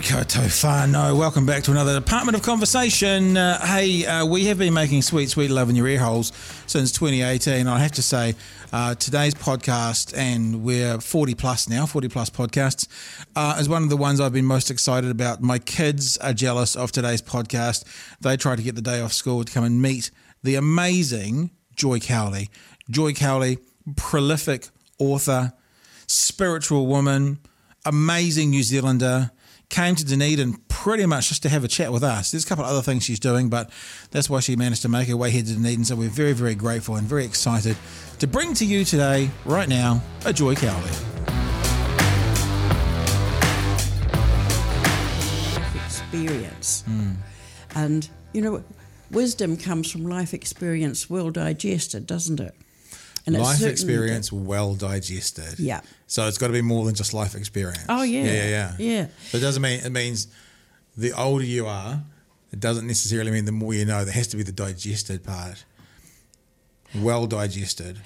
Kia ora. Welcome back to another Department of Conversation. Uh, hey, uh, we have been making sweet, sweet love in your ear holes since 2018. I have to say, uh, today's podcast, and we're 40 plus now, 40 plus podcasts, uh, is one of the ones I've been most excited about. My kids are jealous of today's podcast. They tried to get the day off school to come and meet the amazing Joy Cowley. Joy Cowley, prolific author, spiritual woman, amazing New Zealander came to Dunedin pretty much just to have a chat with us. There's a couple of other things she's doing, but that's why she managed to make her way here to Dunedin. So we're very, very grateful and very excited to bring to you today, right now, a Joy Cowley. experience. Hmm. And, you know, wisdom comes from life experience well digested, doesn't it? And life experience well digested. Yeah. So it's got to be more than just life experience. Oh, yeah. Yeah, yeah, yeah. Yeah. So it doesn't mean, it means the older you are, it doesn't necessarily mean the more you know. There has to be the digested part. Well digested.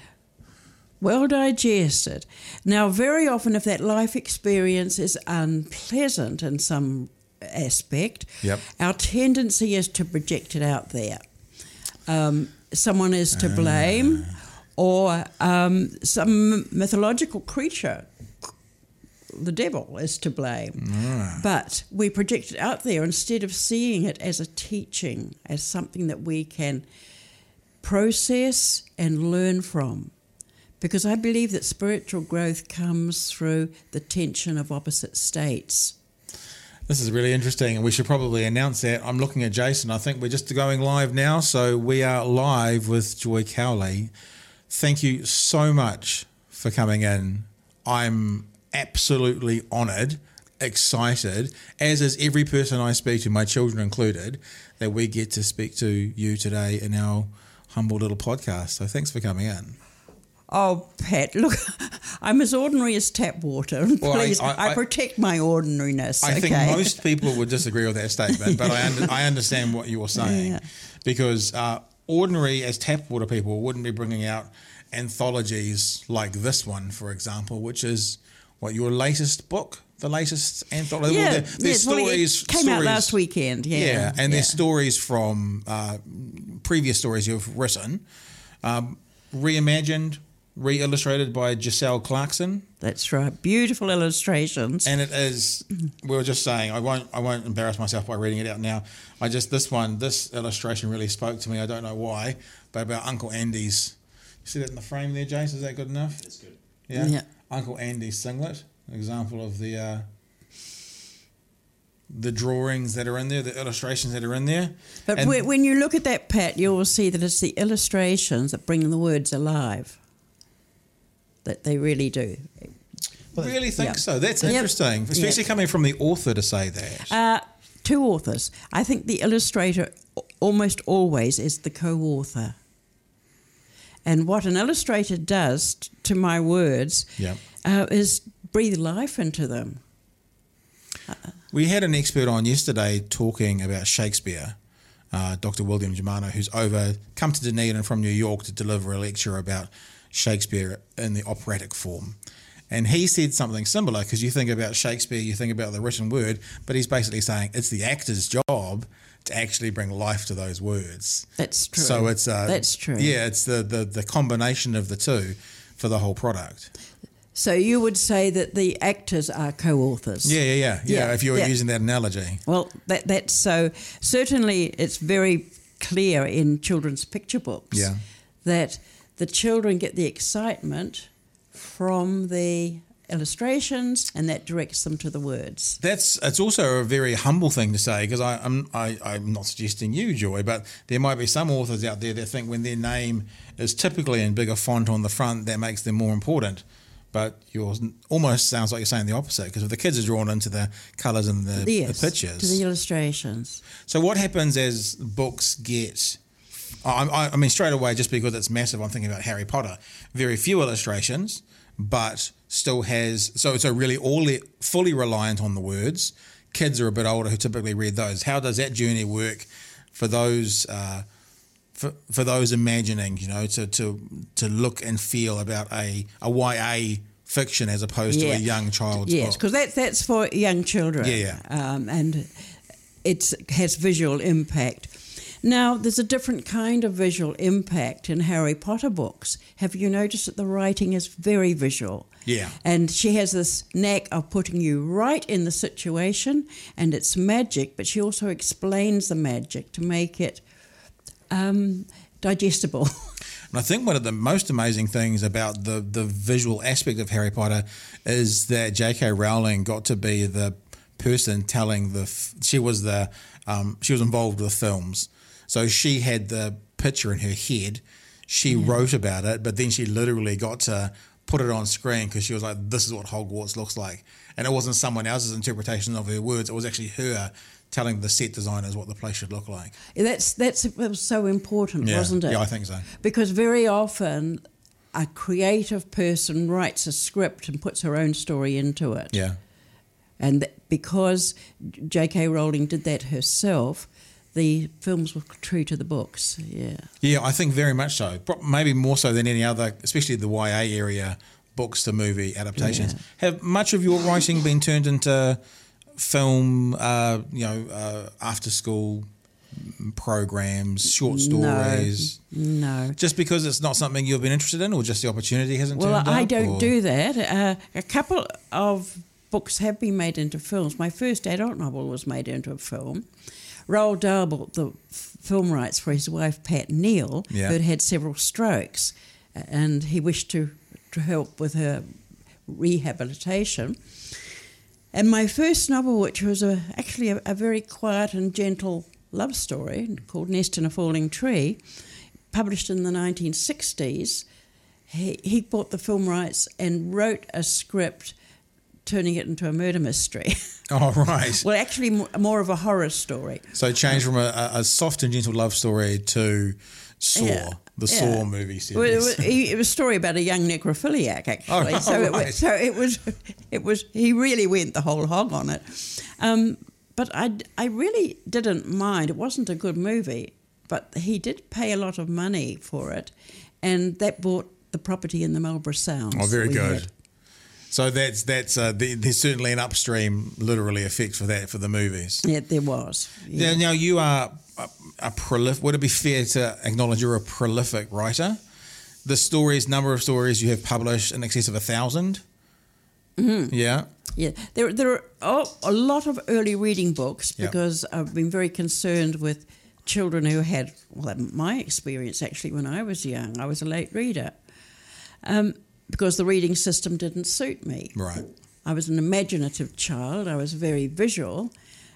Well digested. Now, very often, if that life experience is unpleasant in some aspect, Yep. our tendency is to project it out there. Um, someone is to blame, or um, some mythological creature, the devil, is to blame. But we project it out there instead of seeing it as a teaching, as something that we can process and learn from. Because I believe that spiritual growth comes through the tension of opposite states. This is really interesting, and we should probably announce that. I'm looking at Jason. I think we're just going live now, so we are live with Joy Cowley. Thank you so much for coming in. I'm absolutely honoured, excited, as is every person I speak to, my children included, that we get to speak to you today in our humble little podcast. So thanks for coming in. Oh, Pat, look, I'm as ordinary as tap water. Well, Please, I, I- I- protect my ordinariness. I okay? think most people would disagree with that statement, but I, under, I understand what you're saying Yeah. because uh, ordinary as tap water people wouldn't be bringing out anthologies like this one, for example, which is what your latest book, the latest anthology. yeah, well, there- yeah, there's well, it stories. came out last weekend. Yeah, Yeah, and yeah. there's stories from uh, previous stories you've written, um, reimagined, re-illustrated by Giselle Clarkson. That's right. Beautiful illustrations. And it is. We were just saying. I won't. I won't embarrass myself by reading it out now. I just this one. This illustration really spoke to me. I don't know why, but about Uncle Andy's. You see that in the frame there, Jace? Is that good enough? That's good. Yeah. Yeah. Uncle Andy's singlet. An example of the. Uh, the drawings that are in there, the illustrations that are in there. But And- when when you look at that, Pat, you will see that it's the illustrations that bring the words alive. That they really do. really think yeah. so. That's Yep. interesting, especially Yeah. coming from the author to say that. Uh, two authors. I think the illustrator almost always is the co-author. And what an illustrator does t- to my words Yep. uh, is breathe life into them. We had an expert on yesterday talking about Shakespeare, uh, Dr. William Germano, who's over come to Dunedin from New York to deliver a lecture about Shakespeare in the operatic form. And he said something similar because you think about Shakespeare, you think about the written word, but he's basically saying it's the actor's job to actually bring life to those words. That's true. So it's uh, That's true. Yeah, it's the, the the combination of the two for the whole product. So you would say that the actors are co-authors. Yeah, yeah, yeah, yeah. Yeah, if you were yeah. using that analogy. Well, that that's so certainly it's very clear in children's picture books Yeah. that the children get the excitement from the illustrations and that directs them to the words. That's it's also a very humble thing to say because I'm I, I'm not suggesting you, Joy, but there might be some authors out there that think when their name is typically in bigger font on the front, that makes them more important. But yours almost sounds like you're saying the opposite because if the kids are drawn into the colours and the, Yes, the pictures. to the illustrations. so what happens as books get? I, I, I mean, straight away, just because it's massive, I'm thinking about Harry Potter. Very few illustrations, but still has so so really all it, fully reliant on the words. Kids are a bit older who typically read those. How does that journey work for those? Uh, for, for those imagining, you know, to, to to look and feel about a, a YA fiction as opposed to a young child's Yes, book. because that, that's for young children. Yeah, Um, and it has visual impact. Now, there's a different kind of visual impact in Harry Potter books. Have you noticed that the writing is very visual? Yeah. And she has this knack of putting you right in the situation, and it's magic, but she also explains the magic to make it um, digestible. And I think one of the most amazing things about the, the visual aspect of Harry Potter is that J.K. Rowling got to be the person telling the. f- She was the. Um, she was involved with the films, so she had the picture in her head. She wrote about it, but then she literally got to put it on screen because she was like, "This is what Hogwarts looks like," and it wasn't someone else's interpretation of her words. It was actually her telling the set designers what the place should look like. that's that's it was so important, Yeah, wasn't it? yeah, I think so. Because very often a creative person writes a script and puts her own story into it. Yeah. And th- because J.K. Rowling did that herself, the films were true to the books. Yeah. Yeah, I think very much so. Maybe more so than any other, especially the YA area books to movie adaptations. Have much of your writing been turned into film? Uh, you know, uh, after school programs, short stories. No. no, Just because it's not something you've been interested in, or just the opportunity hasn't. Well, I up, don't or- do that. Uh, a couple of books have been made into films. My first adult novel was made into a film. Roald Dahl bought the f- film rights for his wife Pat Neal, Yeah. who had had several strokes, and he wished to, to help with her rehabilitation. And my first novel, which was a, actually a, a very quiet and gentle love story called Nest in a Falling Tree, published in the 1960s, he, he bought the film rights and wrote a script turning it into a murder mystery. Oh, right. well, actually, more of a horror story. So it changed from a, a- soft and gentle love story to Saw, Yeah, the yeah. Saw movie Well, it, series. was, it was a story about a young necrophiliac, actually. Oh, so, it right. was, so it was, it was. He really went the whole hog on it. Um, but I, I really didn't mind. It wasn't a good movie, but he did pay a lot of money for it, and that bought the property in the Marlborough Sounds. Oh, very good. had. So that's that's uh, the, there's certainly an upstream literally effect for that for the movies. Yeah, there was. Yeah. Now, now you are a, a prolific. Would it be fair to acknowledge you're a prolific writer? The stories, number of stories you have published in excess of a 1000 Mm-hmm. Yeah. Yeah, there there are oh, a lot of early reading books Yeah. because I've been very concerned with children who had well my experience actually when I was young. I was a late reader um, because the reading system didn't suit me. Right. I was an imaginative child. I was very visual,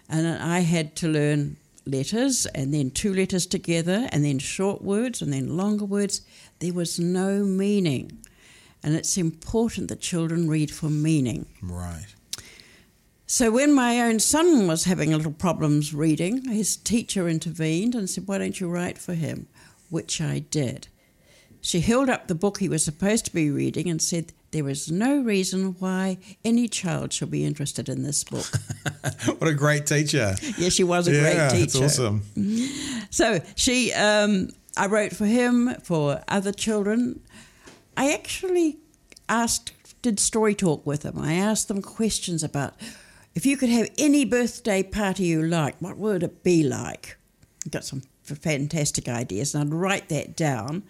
and I had to learn letters and then two letters together and then short words and then longer words. There was no meaning. And it's important that children read for meaning. Right. So when my own son was having little problems reading, his teacher intervened and said, Why don't you write for him? Which I did. She held up the book he was supposed to be reading and said, There is no reason why any child should be interested in this book. What a great teacher. yes, she was a yeah, great teacher. that's awesome. So she, um, I wrote for him, for other children. I actually asked, did story talk with them. I asked them questions about if you could have any birthday party you like, what would it be like? Got some fantastic ideas, and I'd write that down.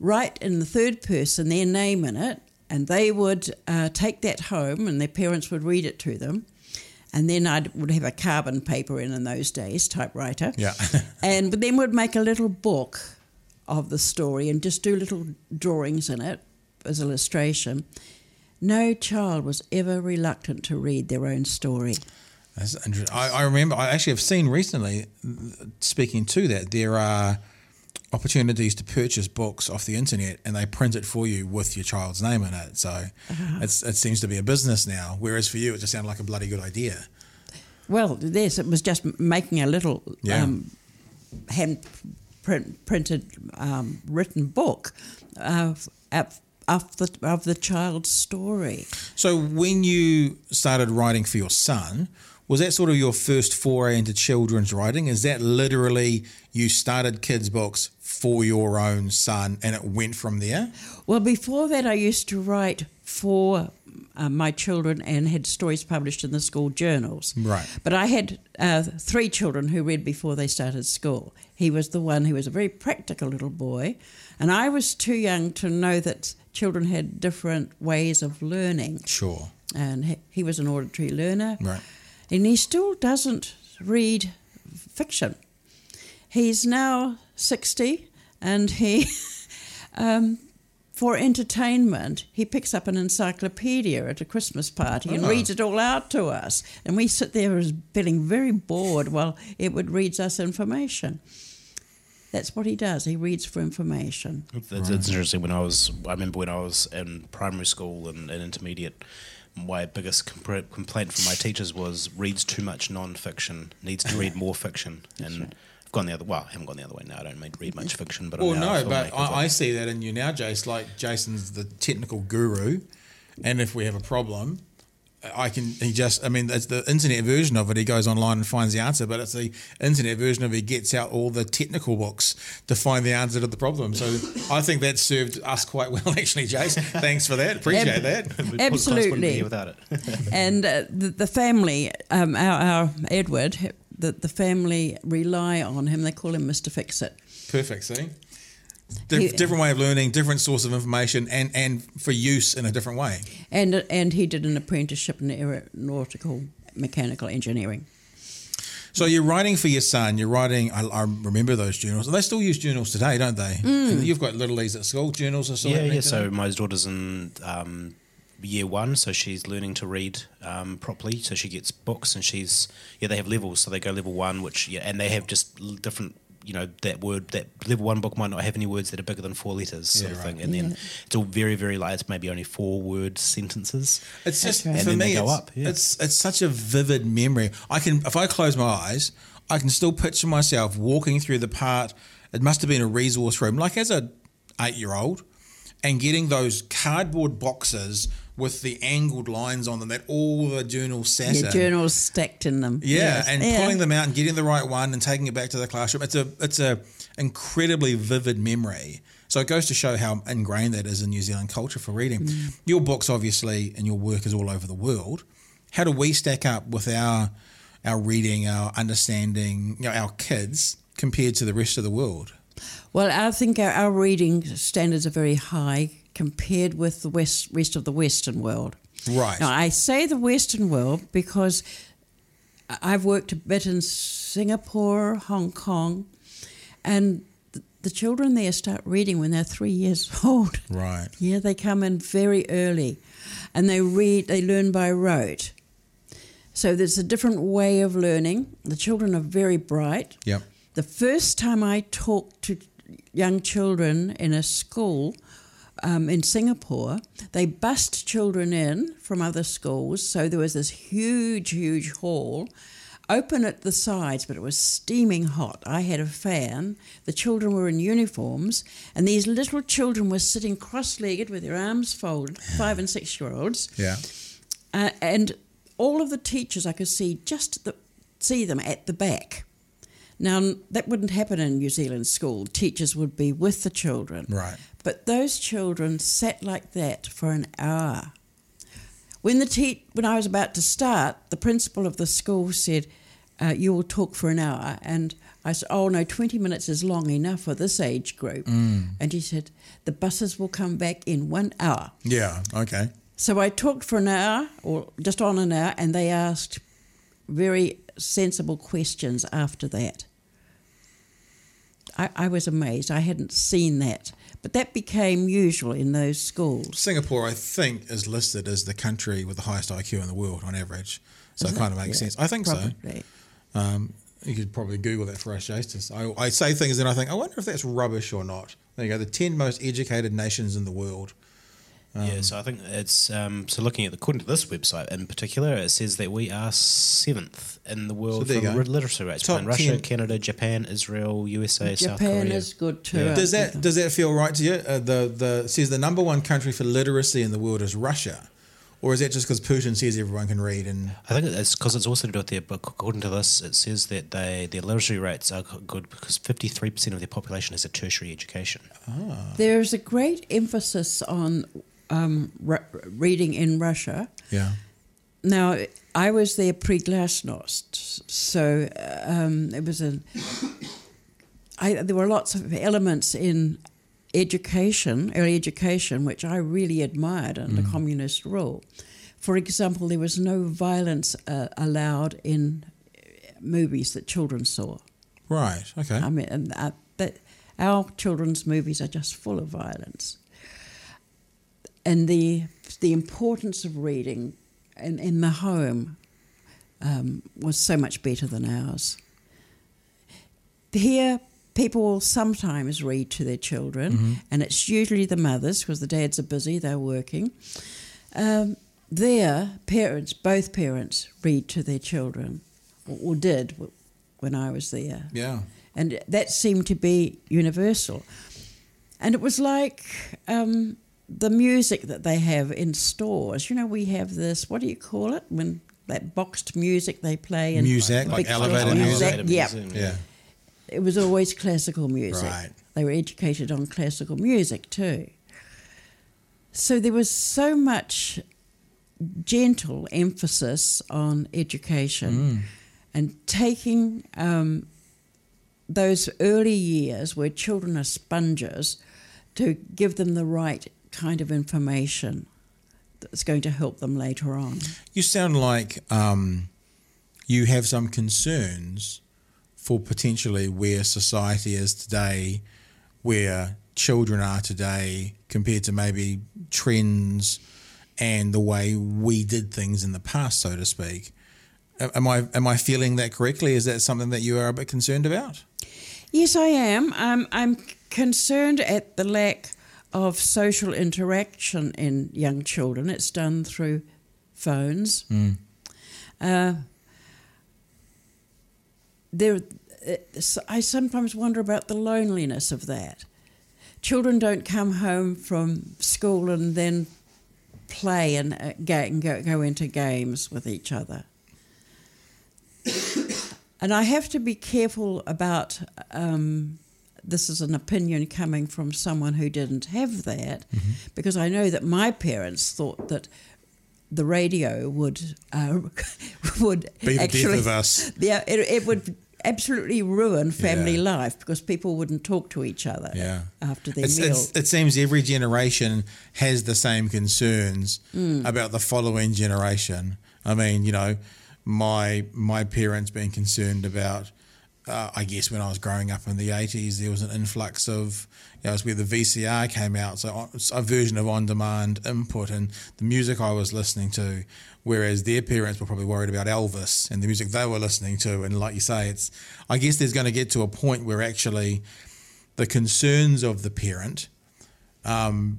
Write in the third person their name in it, and they would uh, take that home, and their parents would read it to them. And then I would have a carbon paper in in those days, typewriter Yeah. and then would make a little book of the story and just do little drawings in it as illustration. No child was ever reluctant to read their own story. That's interesting. I, I remember, I actually have seen recently, speaking to that, there are opportunities to purchase books off the internet and they print it for you with your child's name in it. So it's, it seems to be a business now. Whereas for you, it just sounded like a bloody good idea. Well, yes, it was just making a little Yeah. um, hand print, printed um, written book of, of, of, the, of the child's story. So when you started writing for your son, was that sort of your first foray into children's writing? Is that literally you started kids' books for your own son, and it went from there. Well, before that, I used to write for uh, my children and had stories published in the school journals. Right. But I had uh, three children who read before they started school. He was the one who was a very practical little boy, and I was too young to know that children had different ways of learning. Sure. And he, he was an auditory learner. Right. And he still doesn't read fiction. He's now 60 and he, um, for entertainment, he picks up an encyclopedia at a Christmas party and Oh. reads it all out to us. And we sit there as feeling very bored while Edward reads us information. That's what he does. He reads for information. It's, it's interesting. When I was, I remember when I was in primary school and, and intermediate, my biggest compr- complaint from my teachers was reads too much non-fiction, needs to read more fiction, and I've gone the other. Well, I haven't gone the other way now. I don't read- read much fiction, but Well, I'm no, but I, I see that in you now, Jace. Like Jason's the technical guru, and if we have a problem, I can. He just. I mean, it's the internet version of it. He goes online and finds the answer, but it's the internet version of it. He gets out all the technical books to find the answer to the problem. So I think that served us quite well, actually, Jason. Thanks for that. Appreciate that. The be Absolutely. here without it. and uh, the, the family, um, our, our Edward, the, the family rely on him. They call him Mr. Fix It. Perfect. See. Dif- He- different way of learning, different source of information, and, and for use in a different way. And, and he did an apprenticeship in aeronautical mechanical engineering. So you're writing for your son. You're writing. I, I remember those journals. They still use journals today, don't they? And You've got little Lees at school. Journals are still yeah, yeah. So my daughter's in um, year one, so she's learning to read um, properly. So she gets books, and she's yeah. They have levels, so they go level one, which yeah, and they have just different. You know that word that level one book might not have any words that are bigger than four letters, sort Yeah, of right. thing. And then it's all very, very light. It's maybe only four word sentences. It's just right. for then me. they go it's, up, yeah. it's it's such a vivid memory. I can if I close my eyes, I can still picture myself walking through the part. It must have been a resource room, like as a eight year old, and getting those cardboard boxes with the angled lines on them that all the journals sat Your in. journals stacked in them. Yeah, Yes. and Yeah. pulling them out and getting the right one and taking it back to the classroom. It's a it's a incredibly vivid memory. So it goes to show how ingrained that is in New Zealand culture for reading. Mm. Your books, obviously, and your work is all over the world. How do we stack up with our our reading, our understanding, you know, our kids compared to the rest of the world? Well, I think our, our reading standards are very high compared with the west, rest of the Western world. Right. Now, I say the Western world because I've worked a bit in Singapore, Hong Kong, and the children there start reading when they're three years old. Right. Yeah, they come in very early and they read, they learn by rote. So there's a different way of learning. The children are very bright. Yep. The first time I talked to young children in a school um, in Singapore, they bussed children in from other schools. So there was this huge, huge hall, open at the sides, but it was steaming hot. I had a fan. The children were in uniforms, and these little children were sitting cross legged with their arms folded, five and six year olds. Yeah. Uh, and all of the teachers I could see just the, see them at the back. Now that wouldn't happen in New Zealand school. Teachers would be with the children. Right. But those children sat like that for an hour. When the te- when I was about to start, the principal of the school said, uh, "You will talk for an hour," and I said, "Oh no, twenty minutes is long enough for this age group." And he said, "The buses will come back in one hour." Yeah. Okay. So I talked for an hour, or just on an hour, and they asked very sensible questions after that. I, I was amazed. I hadn't seen that. But that became usual in those schools. Singapore, I think, is listed as the country with the highest IQ in the world on average. So it kind of makes Yeah, sense. I think so. Um, you could probably Google that for us, Jace. I, I say things and I think, I wonder if that's rubbish or not. There you go. The 10 most educated nations in the world. Yeah, so I think it's um, so looking at the according to this website in particular, it says that we are seventh in the world there for literacy rates. Top Russia, 10. Canada, Japan, Israel, USA, South Korea. Japan is good too. Yeah. Does that think. does that feel right to you? Uh, the the says the number one country for literacy in the world is Russia. or is that just because Putin says everyone can read? And I think it's because it's also to do with their. But according to this, it says that they their literacy rates are good because fifty three percent of their population has a tertiary education. There's a great emphasis on um, re- reading in Russia. yeah, Now, I was there pre Glasnost, so um, it was a. I, there were lots of elements in education, early education, which I really admired under communist rule. For example, there was no violence uh, allowed in movies that children saw. right, okay, I mean, and uh, that our children's movies are just full of violence, and the the importance of reading in, in the home um, was so much better than ours. Here, people will sometimes read to their children, and it's usually the mothers because the dads are busy; they're working. Um, there, parents, both parents, read to their children, or, or did when I was there yeah, and that seemed to be universal. And it was like um, the music that they have in stores. You know, we have this. What do you call it when that boxed music they play in Music, like big stores? elevator music? Elevator Yeah, yeah, it was always classical music. Right. They were educated on classical music too. So there was so much gentle emphasis on education and taking um, those early years where children are sponges to give them the right kind of information that's going to help them later on. You sound like um, you have some concerns for potentially where society is today, where children are today, compared to maybe trends and the way we did things in the past, so to speak. Am I am I feeling that correctly? Is that something that you are a bit concerned about? Yes, I am. I'm, I'm concerned at the lack of social interaction in young children. It's done through phones. Uh, there, I sometimes wonder about the loneliness of that. Children don't come home from school and then play and uh, ga- go, go into games with each other. And I have to be careful about um, this is an opinion coming from someone who didn't have that, because I know that my parents thought that the radio would uh, would Be the actually death of us. yeah it, it would absolutely ruin family Yeah. life because people wouldn't talk to each other Yeah. after their It's, meal. it's, it seems every generation has the same concerns Mm. about the following generation. I mean, you know, my my parents being concerned about. Uh, I guess when I was growing up in the eighties, there was an influx of, you know, it was where the VCR came out, so a version of on-demand input and the music I was listening to, whereas their parents were probably worried about Elvis and the music they were listening to, and like you say, it's. I guess there's going to get to a point where actually the concerns of the parent um,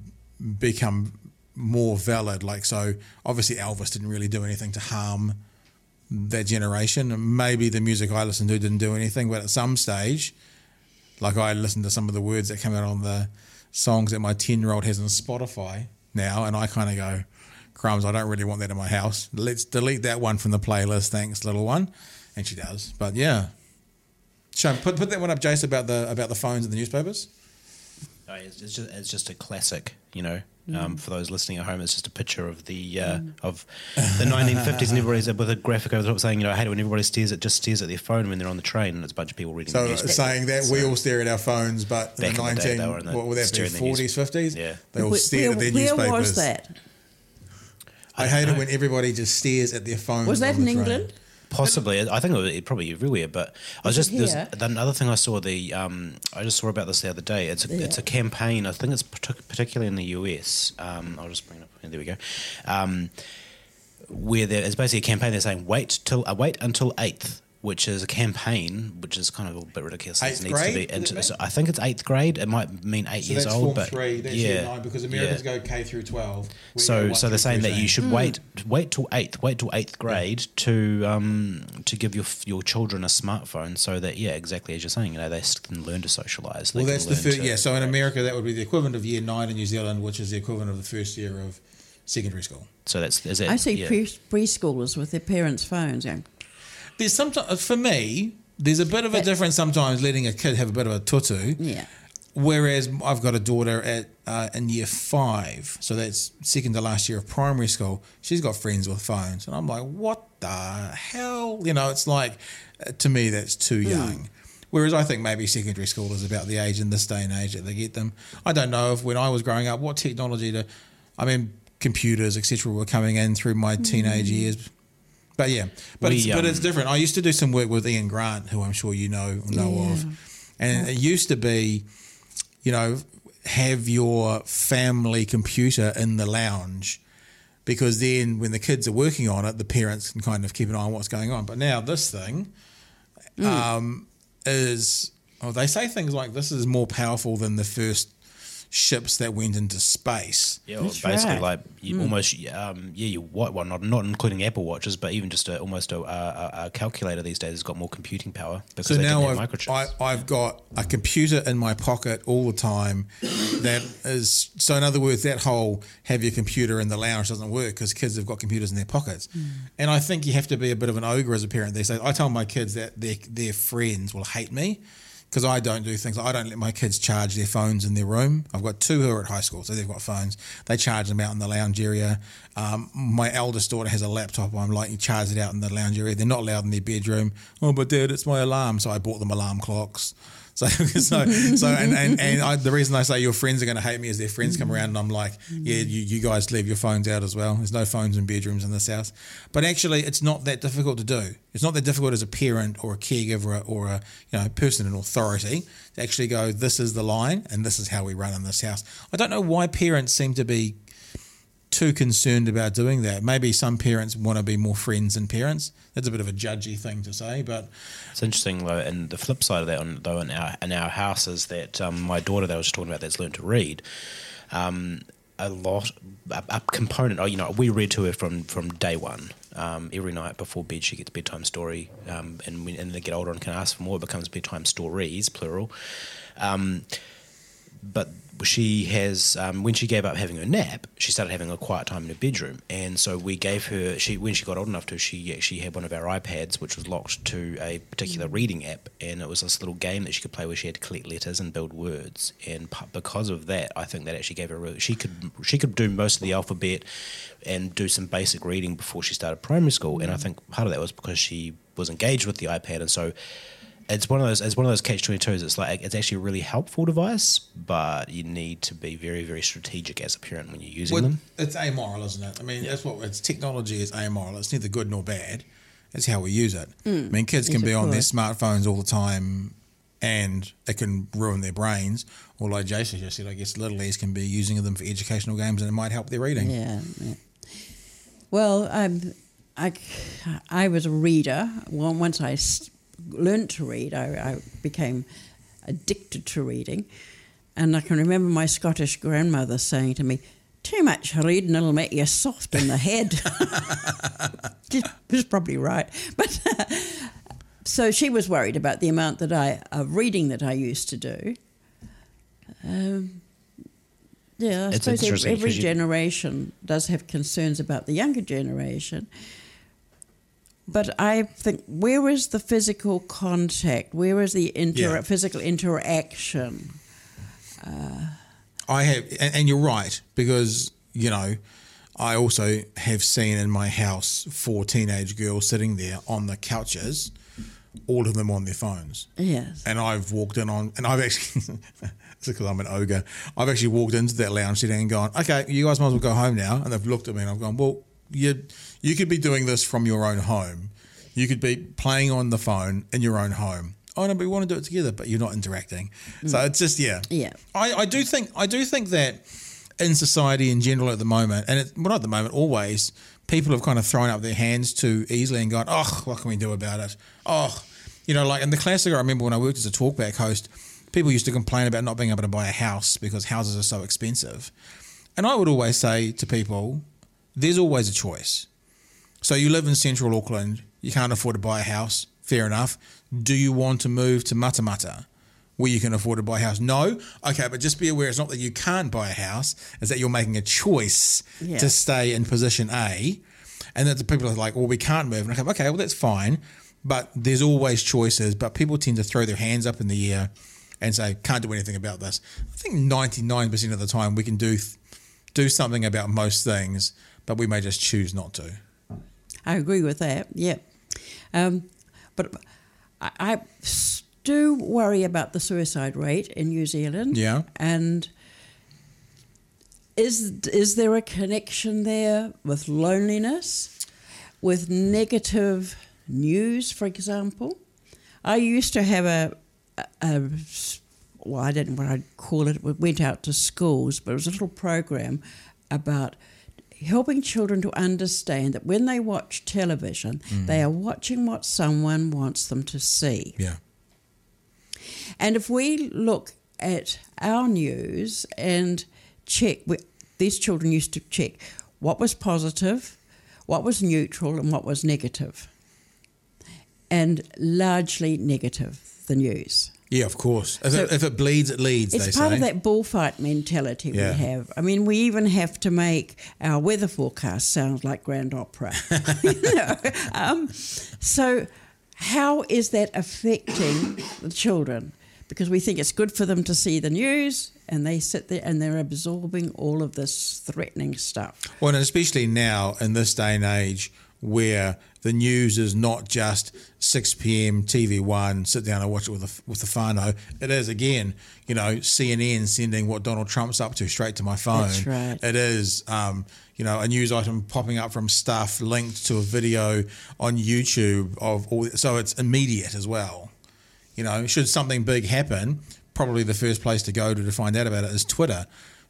become more valid. Like, so obviously Elvis didn't really do anything to harm that generation. Maybe the music I listened to didn't do anything, but at some stage, like I listened to some of the words that come out on the songs that my 10 year old has on Spotify now, and I kind of go, crumbs, I don't really want that in my house. Let's delete that one from the playlist. Thanks, little one. And she does. But yeah. Sean, put, put that one up, Jace, about the about the phones and the newspapers. It's, it's just it's just a classic, you know. Um, for those listening at home, it's just a picture of the uh, of the 1950s, and everybody's with a graphic over the top saying, you know, I hate it when everybody stares at just stares at their phone when they're on the train, and it's a bunch of people reading. So the newspaper. saying that we all stare at our phones, but in the in the day, 19, they were in the- what would that be, staring at their 40s, news- 50s? Yeah. They all where, stared at their where newspapers. was that? I hate it when everybody just stares at their phone. Was that on in train. England? Possibly, I think it was probably everywhere. But I was just there's another thing I saw. The um, I just saw about this the other day. It's a, it's a campaign. I think it's partic- particularly in the US. Um, I'll just bring it up. There we go. Um, where there is basically a campaign. They're saying wait till uh, wait until eighth, which is a campaign, which is kind of a bit ridiculous. Eighth it needs grade, to be. does it into- so I think it's eighth grade. It might mean eight So years that's old, form but three, that's year yeah, nine, because Americans yeah. go K through 12. So, so they're saying that you 13. should wait, wait till eighth, wait till eighth grade to um, to give your your children a smartphone, so that yeah, exactly as you're saying, you know, they can learn to socialise. Well, that's the first, yeah. So in America, that would be the equivalent of year nine in New Zealand, which is the equivalent of the first year of secondary school. So that's is it? I see yeah. pre- preschoolers with their parents' phones going, There's sometimes for me, there's a bit of a That- difference sometimes letting a kid have a bit of a tutu. yeah. Whereas I've got a daughter at uh, in year five, so that's second to last year of primary school. She's got friends with phones, and I'm like, what the hell? You know, it's like uh, to me that's too young. Whereas I think maybe secondary school is about the age in this day and age that they get them. I don't know if when I was growing up, what technology to, I mean, computers etc. were coming in through my teenage years. But yeah, but We, it's, but um, it's different. I used to do some work with Ian Grant, who I'm sure you know know Yeah. of, and it used to be you know, have your family computer in the lounge because then when the kids are working on it, the parents can kind of keep an eye on what's going on. But now this thing um, is, oh, they say things like this is more powerful than the first ships that went into space. Yeah, well, basically, right. like you almost, um, yeah, you what one, not not including Apple watches, but even just a, almost a, a, a calculator these days has got more computing power because So they now didn't I've, have microchips. I, I've got a computer in my pocket all the time. That is so. In other words, that whole have your computer in the lounge doesn't work because kids have got computers in their pockets. And I think you have to be a bit of an ogre as a parent. They say I tell my kids that their their friends will hate me because I don't do things. I don't let my kids charge their phones in their room. I've got two who are at high school, so they've got phones. They charge them out in the lounge area. Um, my eldest daughter has a laptop. I'm like, you charge it out in the lounge area. They're not allowed in their bedroom. Oh, but dad, it's my alarm. So I bought them alarm clocks. So, so, so, and, and, and I, the reason I say your friends are going to hate me is their friends come around and I'm like, yeah, you, you guys leave your phones out as well. There's no phones in bedrooms in this house. But actually, it's not that difficult to do. It's not that difficult as a parent or a caregiver or a you know person in authority to actually go, this is the line and this is how we run in this house. I don't know why parents seem to be too concerned about doing that. Maybe some parents want to be more friends than parents. That's a bit of a judgy thing to say, but It's interesting, though, and the flip side of that, though, in our in our house is that um, my daughter that I was talking about that's learned to read. Um, a lot, a, a component. Oh, you know, we read to her from from day one. Um, every night before bed, she gets bedtime story, um, and when and they get older and can ask for more, it becomes bedtime stories, plural. But she has um, when she gave up having her nap, she started having a quiet time in her bedroom, and so we gave her. She when she got old enough to, she actually had one of our iPads, which was locked to a particular reading app, and it was this little game that she could play where she had to collect letters and build words. And p- because of that, I think that actually gave her. A, she could she could do most of the alphabet and do some basic reading before she started primary school, and I think part of that was because she was engaged with the iPad, and so it's one of those it's one of those catch twenty twos. It's like it's actually a really helpful device, but you need to be very very strategic as a parent when you're using well, them. it's amoral, isn't it? I mean, that's what it's technology is amoral. It's neither good nor bad. It's how we use it. Mm. I mean, kids can Yes, be of on their smartphones all the time, and it can ruin their brains. Or like Jason just said, I guess little E's can be using them for educational games, and it might help their reading. Yeah. yeah. Well, I'm, I, I was a reader. Well, once I s- learned to read, I, I became addicted to reading. And I can remember my Scottish grandmother saying to me, too much reading, it'll make you soft in the head. She was probably right. But so she was worried about the amount that I of reading that I used to do. Um, yeah, I It's suppose every, every generation does have concerns about the younger generation. But I think where is the physical contact? Where is the inter- Yeah. physical interaction? Uh, I have, and, and you're right because you know, I also have seen in my house four teenage girls sitting there on the couches, all of them on their phones. Yes. And I've walked in on, and I've actually, it's because I'm an ogre. I've actually walked into that lounge sitting and gone, okay, you guys might as well go home now. And they've looked at me and I've gone, well, you you could be doing this from your own home. You could be playing on the phone in your own home. Oh no, but we want to do it together, but you're not interacting. So mm. it's just yeah. Yeah. I, I do think I do think that in society in general at the moment, and it, well, not at the moment, always people have kind of thrown up their hands too easily and gone, "Oh, what can we do about it?" Oh, you know, like in the classic. I remember when I worked as a talkback host, people used to complain about not being able to buy a house because houses are so expensive, and I would always say to people, "There's always a choice." So you live in central Auckland, you can't afford to buy a house, fair enough. Do you want to move to Matamata? where you can afford to buy a house. No, okay, but just be aware it's not that you can't buy a house; it's that you're making a choice Yeah. to stay in position A, and that the people are like, "Well, we can't move." And I go, "Okay, well that's fine," but there's always choices. But people tend to throw their hands up in the air and say, "Can't do anything about this." I think 99% of the time we can do do something about most things, but we may just choose not to. I agree with that. Yeah, um, but I do worry about the suicide rate in New Zealand. Yeah. and is is there a connection there with loneliness, with negative news, for example? I used to have a, a, a well, I don't know what I'd call it. We went out to schools, but it was a little program about helping children to understand that when they watch television, mm. they are watching what someone wants them to see. Yeah. And if we look at our news and check, we, these children used to check what was positive, what was neutral, and what was negative. And largely negative, the news. Yeah, of course. If, So- it, if it bleeds, it leads. It's they part say. of that bullfight mentality Yeah. we have. I mean, we even have to make our weather forecast sound like grand opera. you know? um, so, how is that affecting the children? Because we think it's good for them to see the news, and they sit there and they're absorbing all of this threatening stuff. Well, and especially now in this day and age where the news is not just 6 p.m. TV One, sit down and watch it with the, with the whānau. It is, again, you know, CNN sending what Donald Trump's up to straight to my phone. That's right. It is, um, you know, a news item popping up from stuff linked to a video on YouTube of all. So it's immediate as well. You know, should something big happen, probably the first place to go to, to find out about it is Twitter,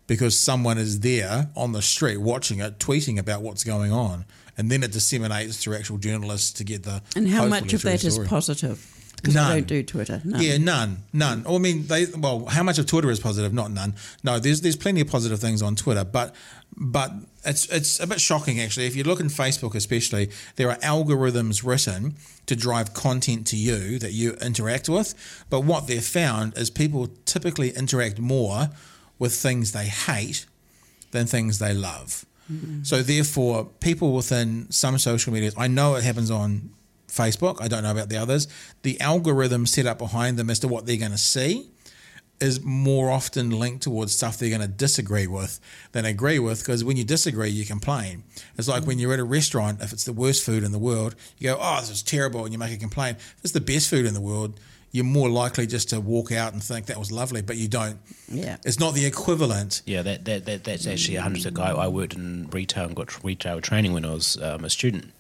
because someone is there on the street watching it, tweeting about what's going on, and then it disseminates through actual journalists to get the. And how much of that is positive? Because None. don't do Twitter. None. Yeah, none, none. Oh, I mean, they well, how much of Twitter is positive? Not none. No, there's there's plenty of positive things on Twitter, but but it's it's a bit shocking actually. If you look in Facebook, especially, there are algorithms written to drive content to you that you interact with. But what they've found is people typically interact more with things they hate than things they love. Mm-hmm. So therefore, people within some social medias, I know it happens on Facebook. I don't know about the others. The algorithm set up behind them as to what they're going to see is more often linked towards stuff they're going to disagree with than agree with. Because when you disagree, you complain. It's like when mm. you're at a restaurant, if it's the worst food in the world, you go, "Oh, this is terrible," and you make a complaint. If it's the best food in the world, you're more likely just to walk out and think that was lovely, but you don't. Yeah. It's not the equivalent. Yeah, that, that, that that's actually a hundred percent. I, I worked in retail and got retail training when I was um, a student,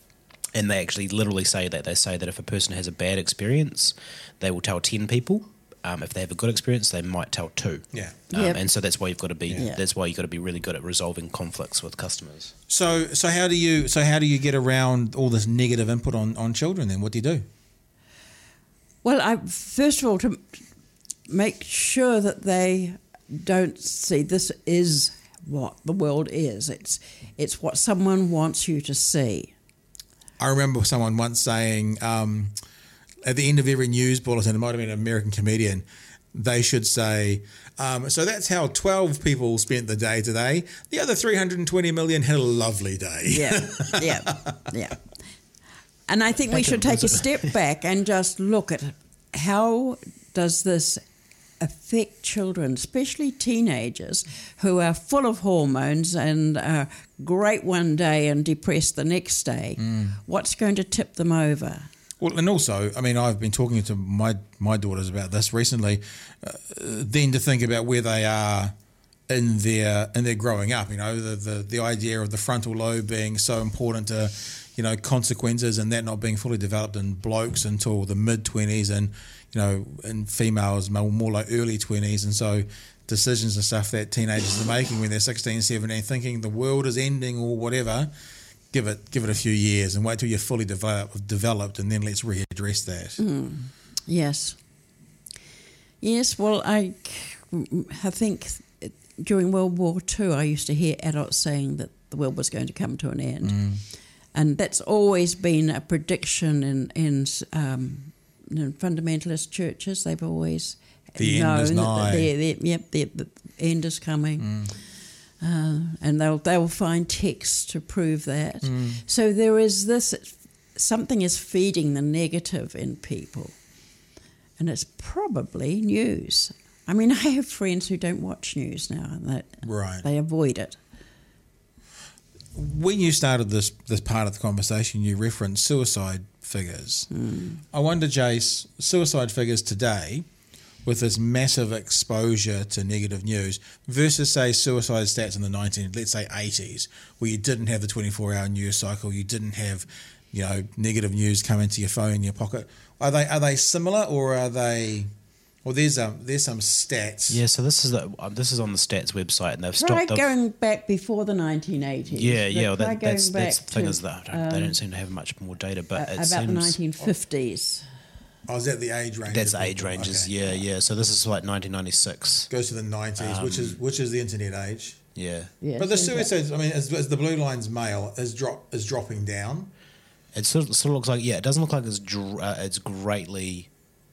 and they actually literally say that they say that if a person has a bad experience, they will tell ten people. Um, if they have a good experience, they might tell two. Yeah. Um, Yep. And so that's why you've got to be. Yeah. That's why you've got to be really good at resolving conflicts with customers. So, so how do you so how do you get around all this negative input on, on children? Then what do you do? Well, I first of all to make sure that they don't see this is what the world is. It's it's what someone wants you to see. I remember someone once saying um, at the end of every news bulletin, it might have been an American comedian, they should say, um, "So that's how twelve people spent the day today. The other three hundred and twenty million had a lovely day." Yeah, yeah, yeah. And I think we should take a step back and just look at how does this affect children, especially teenagers who are full of hormones and are great one day and depressed the next day. What's going to tip them over? Well, and also, I mean, I've been talking to my my daughters about this recently. Uh, then to think about where they are in their in their growing up, you know, the, the the idea of the frontal lobe being so important to, you know, consequences and that not being fully developed in blokes until the mid twenties, and you know, in females more, more like early twenties, and so decisions and stuff that teenagers are making when they're 16, 17, thinking the world is ending or whatever give it give it a few years and wait till you're fully developed developed and then let's readdress that. Hmm. Yes. Yes, well, I, I think during World War II, I used to hear adults saying that the world was going to come to an end. Hmm. And that's always been a prediction in, in, um, in fundamentalist churches. They've always The end is nigh. The, yep, the, the end is coming. Mm. Uh, and they'll they'll find texts to prove that. Mm. So there is this something is feeding the negative in people, and it's probably news. I mean, I have friends who don't watch news now, and that Right. they avoid it. When you started this this part of the conversation, you referenced suicide figures. Hmm. I wonder, Jace, suicide figures today, with this massive exposure to negative news, versus say suicide stats in the nineteen, let's say eighties, where you didn't have the twenty four hour news cycle, you didn't have, you know, negative news come into your phone in your pocket. Are they are they similar or are they? Well, there's um there's some stats. Yeah, so this is the, um, this is on the stats website, and they've Try stopped. they've- going back before the 1980s. yeah, yeah, well, that, that's that's the thing to, is that don't, they don't seem to have much more data, but uh, it about the 1950s. Oh, is that the age range? that's age people? ranges. Okay. Yeah, yeah. So this is like 1996. Goes to the nineties, which is which is the internet age. Yeah, Yeah, But the seems suicides, I mean, as, as the blue line's male is drop is dropping down. it sort of, sort of looks like yeah, it doesn't look like it's dr- uh, it's greatly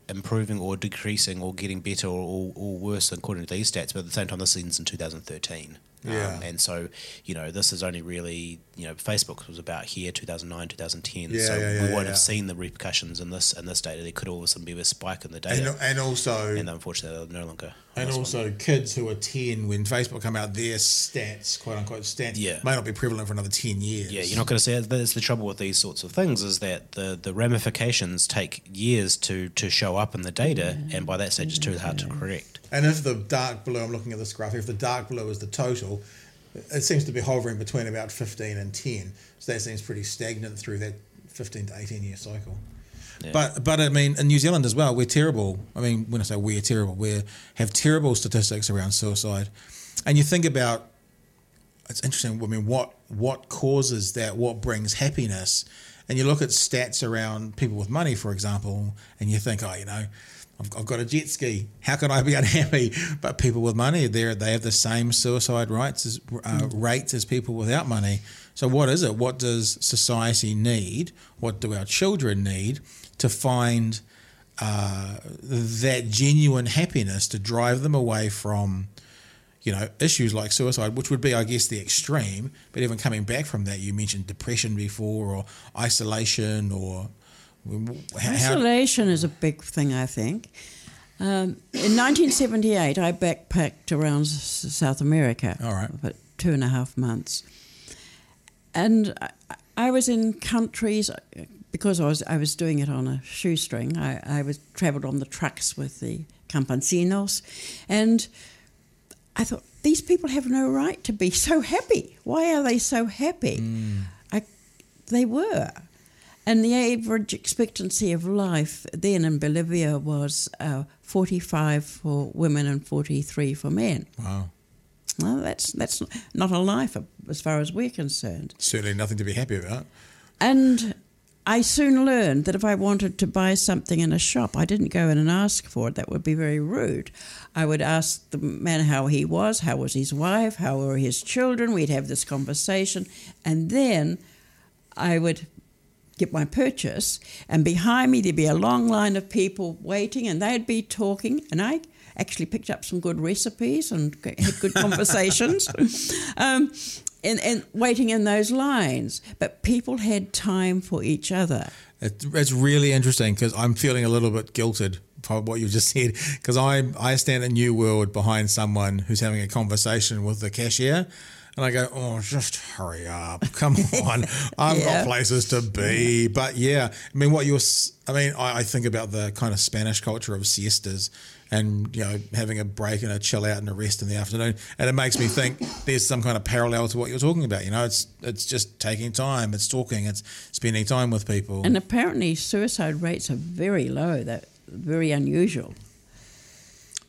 improving or decreasing or getting better or, or, or worse according to these stats. But at the same time, this ends in 2013. Yeah. Um, and so, you know, this is only really, you know, Facebook was about here 2009, 2010. Yeah, so yeah, yeah, we won't have seen the repercussions in this in this data. There could all of a sudden be a spike in the And, data. and also And, unfortunately, they're no longer. On and this one. also kids who are ten when Facebook come out, their stats, quote unquote stats, Yeah. may not be prevalent for another ten years. Yeah, you're not going to see it. That's the trouble with these sorts of things is that the, the ramifications take years to, to show up in the data, and by that stage, it's too hard to correct. And if the dark blue, I'm looking at this graph. If the dark blue is the total, it seems to be hovering between about fifteen and ten. So that seems pretty stagnant through that fifteen to eighteen year cycle. Yeah. But but I mean in New Zealand as well, we're terrible. I mean when I say we're terrible, we have terrible statistics around suicide. And you think about it's interesting. I mean, what what causes that? What brings happiness? And you look at stats around people with money, for example, and you think, oh, you know, I've, I've got a jet ski. How can I be unhappy? But people with money, they they have the same suicide rates as uh, rates as people without money. So what is it? What does society need? What do our children need to find uh, that genuine happiness to drive them away from? you know, issues like suicide, which would be, I guess, the extreme. But even coming back from that, you mentioned depression before, or isolation, or how, Isolation is a big thing, I think. Um, in 1978, I backpacked around South America All right. for two and a half months, and I, I was in countries because I was I was doing it on a shoestring. I, I was travelled on the trucks with the campesinos, and I thought these people have no right to be so happy. Why are they so happy? I, they were. And the average expectancy of life then in Bolivia was uh, 45 for women and 43 for men. wow, Well, that's that's not a life as far as we're concerned. certainly nothing to be happy about. And I soon learned that if I wanted to buy something in a shop, I didn't go in and ask for it. That would be very rude. I would ask the man how he was, how was his wife, how were his children. We'd have this conversation. And then I would get my purchase, and behind me there'd be a long line of people waiting, and they'd be talking, and I actually picked up some good recipes and had good conversations, um, and, and waiting in those lines. But people had time for each other. It, it's really interesting because I'm feeling a little bit guilted by what you just said because I I stand in a New World behind someone who's having a conversation with the cashier. And I go, oh, just hurry up! Come on, I've Yeah. got places to be. But yeah, I mean, what you're, I mean, I, I think about the kind of Spanish culture of siestas, and you know, having a break and a chill out and a rest in the afternoon, and it makes me think there's some kind of parallel to what you're talking about. You know, it's it's just taking time, it's talking, it's spending time with people. And apparently, suicide rates are very low. That very unusual.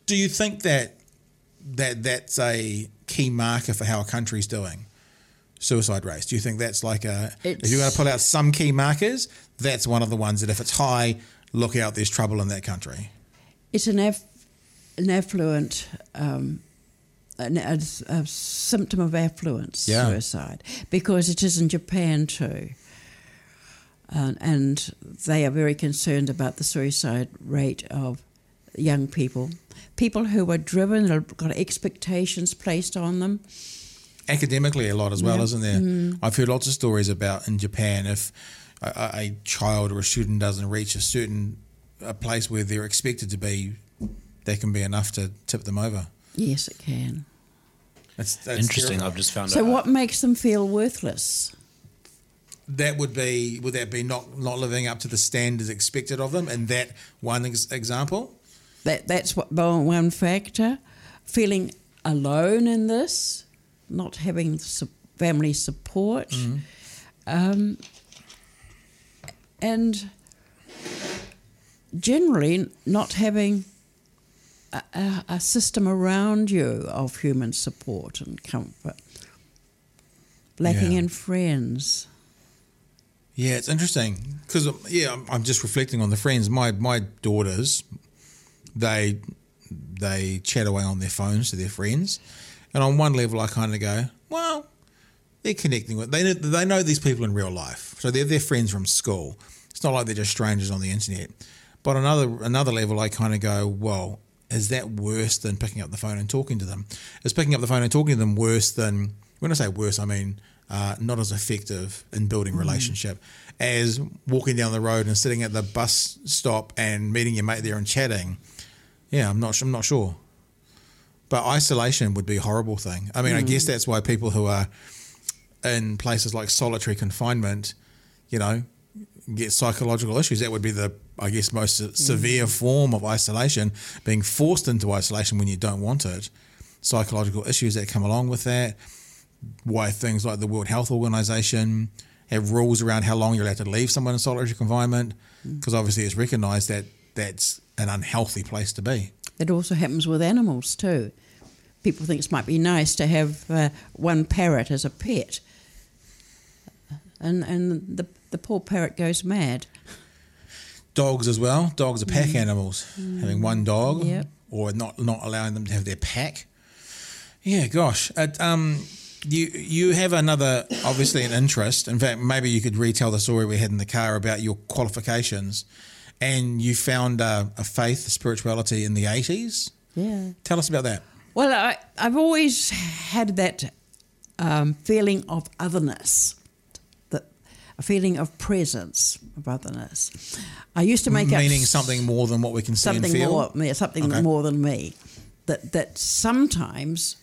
Do you think that that that's a key marker for how a country's doing? Suicide rates. Do you think that's like a? if you're going to pull out some key markers, that's one of the ones that if it's high, look out. There's trouble in that country. It's an, aff- an affluent, um, an, a, a symptom of affluence, Yeah. suicide, because it is in Japan too. Uh, and they are very concerned about the suicide rate of young people, people who are driven, have got expectations placed on them. academically a lot as well, Yeah. isn't there? Mm. I've heard lots of stories about in Japan if a, a a child or a student doesn't reach a certain a place where they're expected to be, that can be enough to tip them over. Yes, it can. That's, that's Interesting. terrifying. I've just found So, out. what makes them feel worthless? That would be would that be not not living up to the standards expected of them? And that one ex- example. That that's what one one factor. Feeling alone in this, not having su- family support, um, and generally not having a, a, system around you of human support and comfort. Lacking Yeah. in friends. Yeah, it's interesting because um, yeah, I'm, I'm just reflecting on the friends. My my daughters, they they chat away on their phones to their friends, and on one level, I kind of go, well, they're connecting with they know, they know these people in real life, so they're their friends from school. It's not like they're just strangers on the internet. But on another another level, I kind of go, well, is that worse than picking up the phone and talking to them? Is picking up the phone and talking to them worse than when I say worse, I mean uh, not as effective in building relationship as walking down the road and sitting at the bus stop and meeting your mate there and chatting. Yeah, I'm not. I'm not sure. But isolation would be a horrible thing. I mean, I guess that's why people who are in places like solitary confinement, you know, get psychological issues. That would be the, I guess, most se- severe form of isolation, being forced into isolation when you don't want it. Psychological issues that come along with that. Why things like the World Health Organization have rules around how long you're allowed to leave someone in solitary confinement, because obviously it's recognised that that's an unhealthy place to be. It also happens with animals too. People think it might be nice to have uh, one parrot as a pet, and and the the poor parrot goes mad. dogs as well. Dogs are pack animals. Having one dog, Yep. or not not allowing them to have their pack. Yeah, gosh. It, um, you you have another obviously an interest. In fact, maybe you could retell the story we had in the car about your qualifications, and you found a, a faith, a spirituality in the eighties. Yeah. Tell us about that. Well, I, I've always had that um, feeling of otherness, a feeling of presence of otherness. I used to make Meaning something more than what we can see something and feel. more, something Okay. more than me. That that sometimes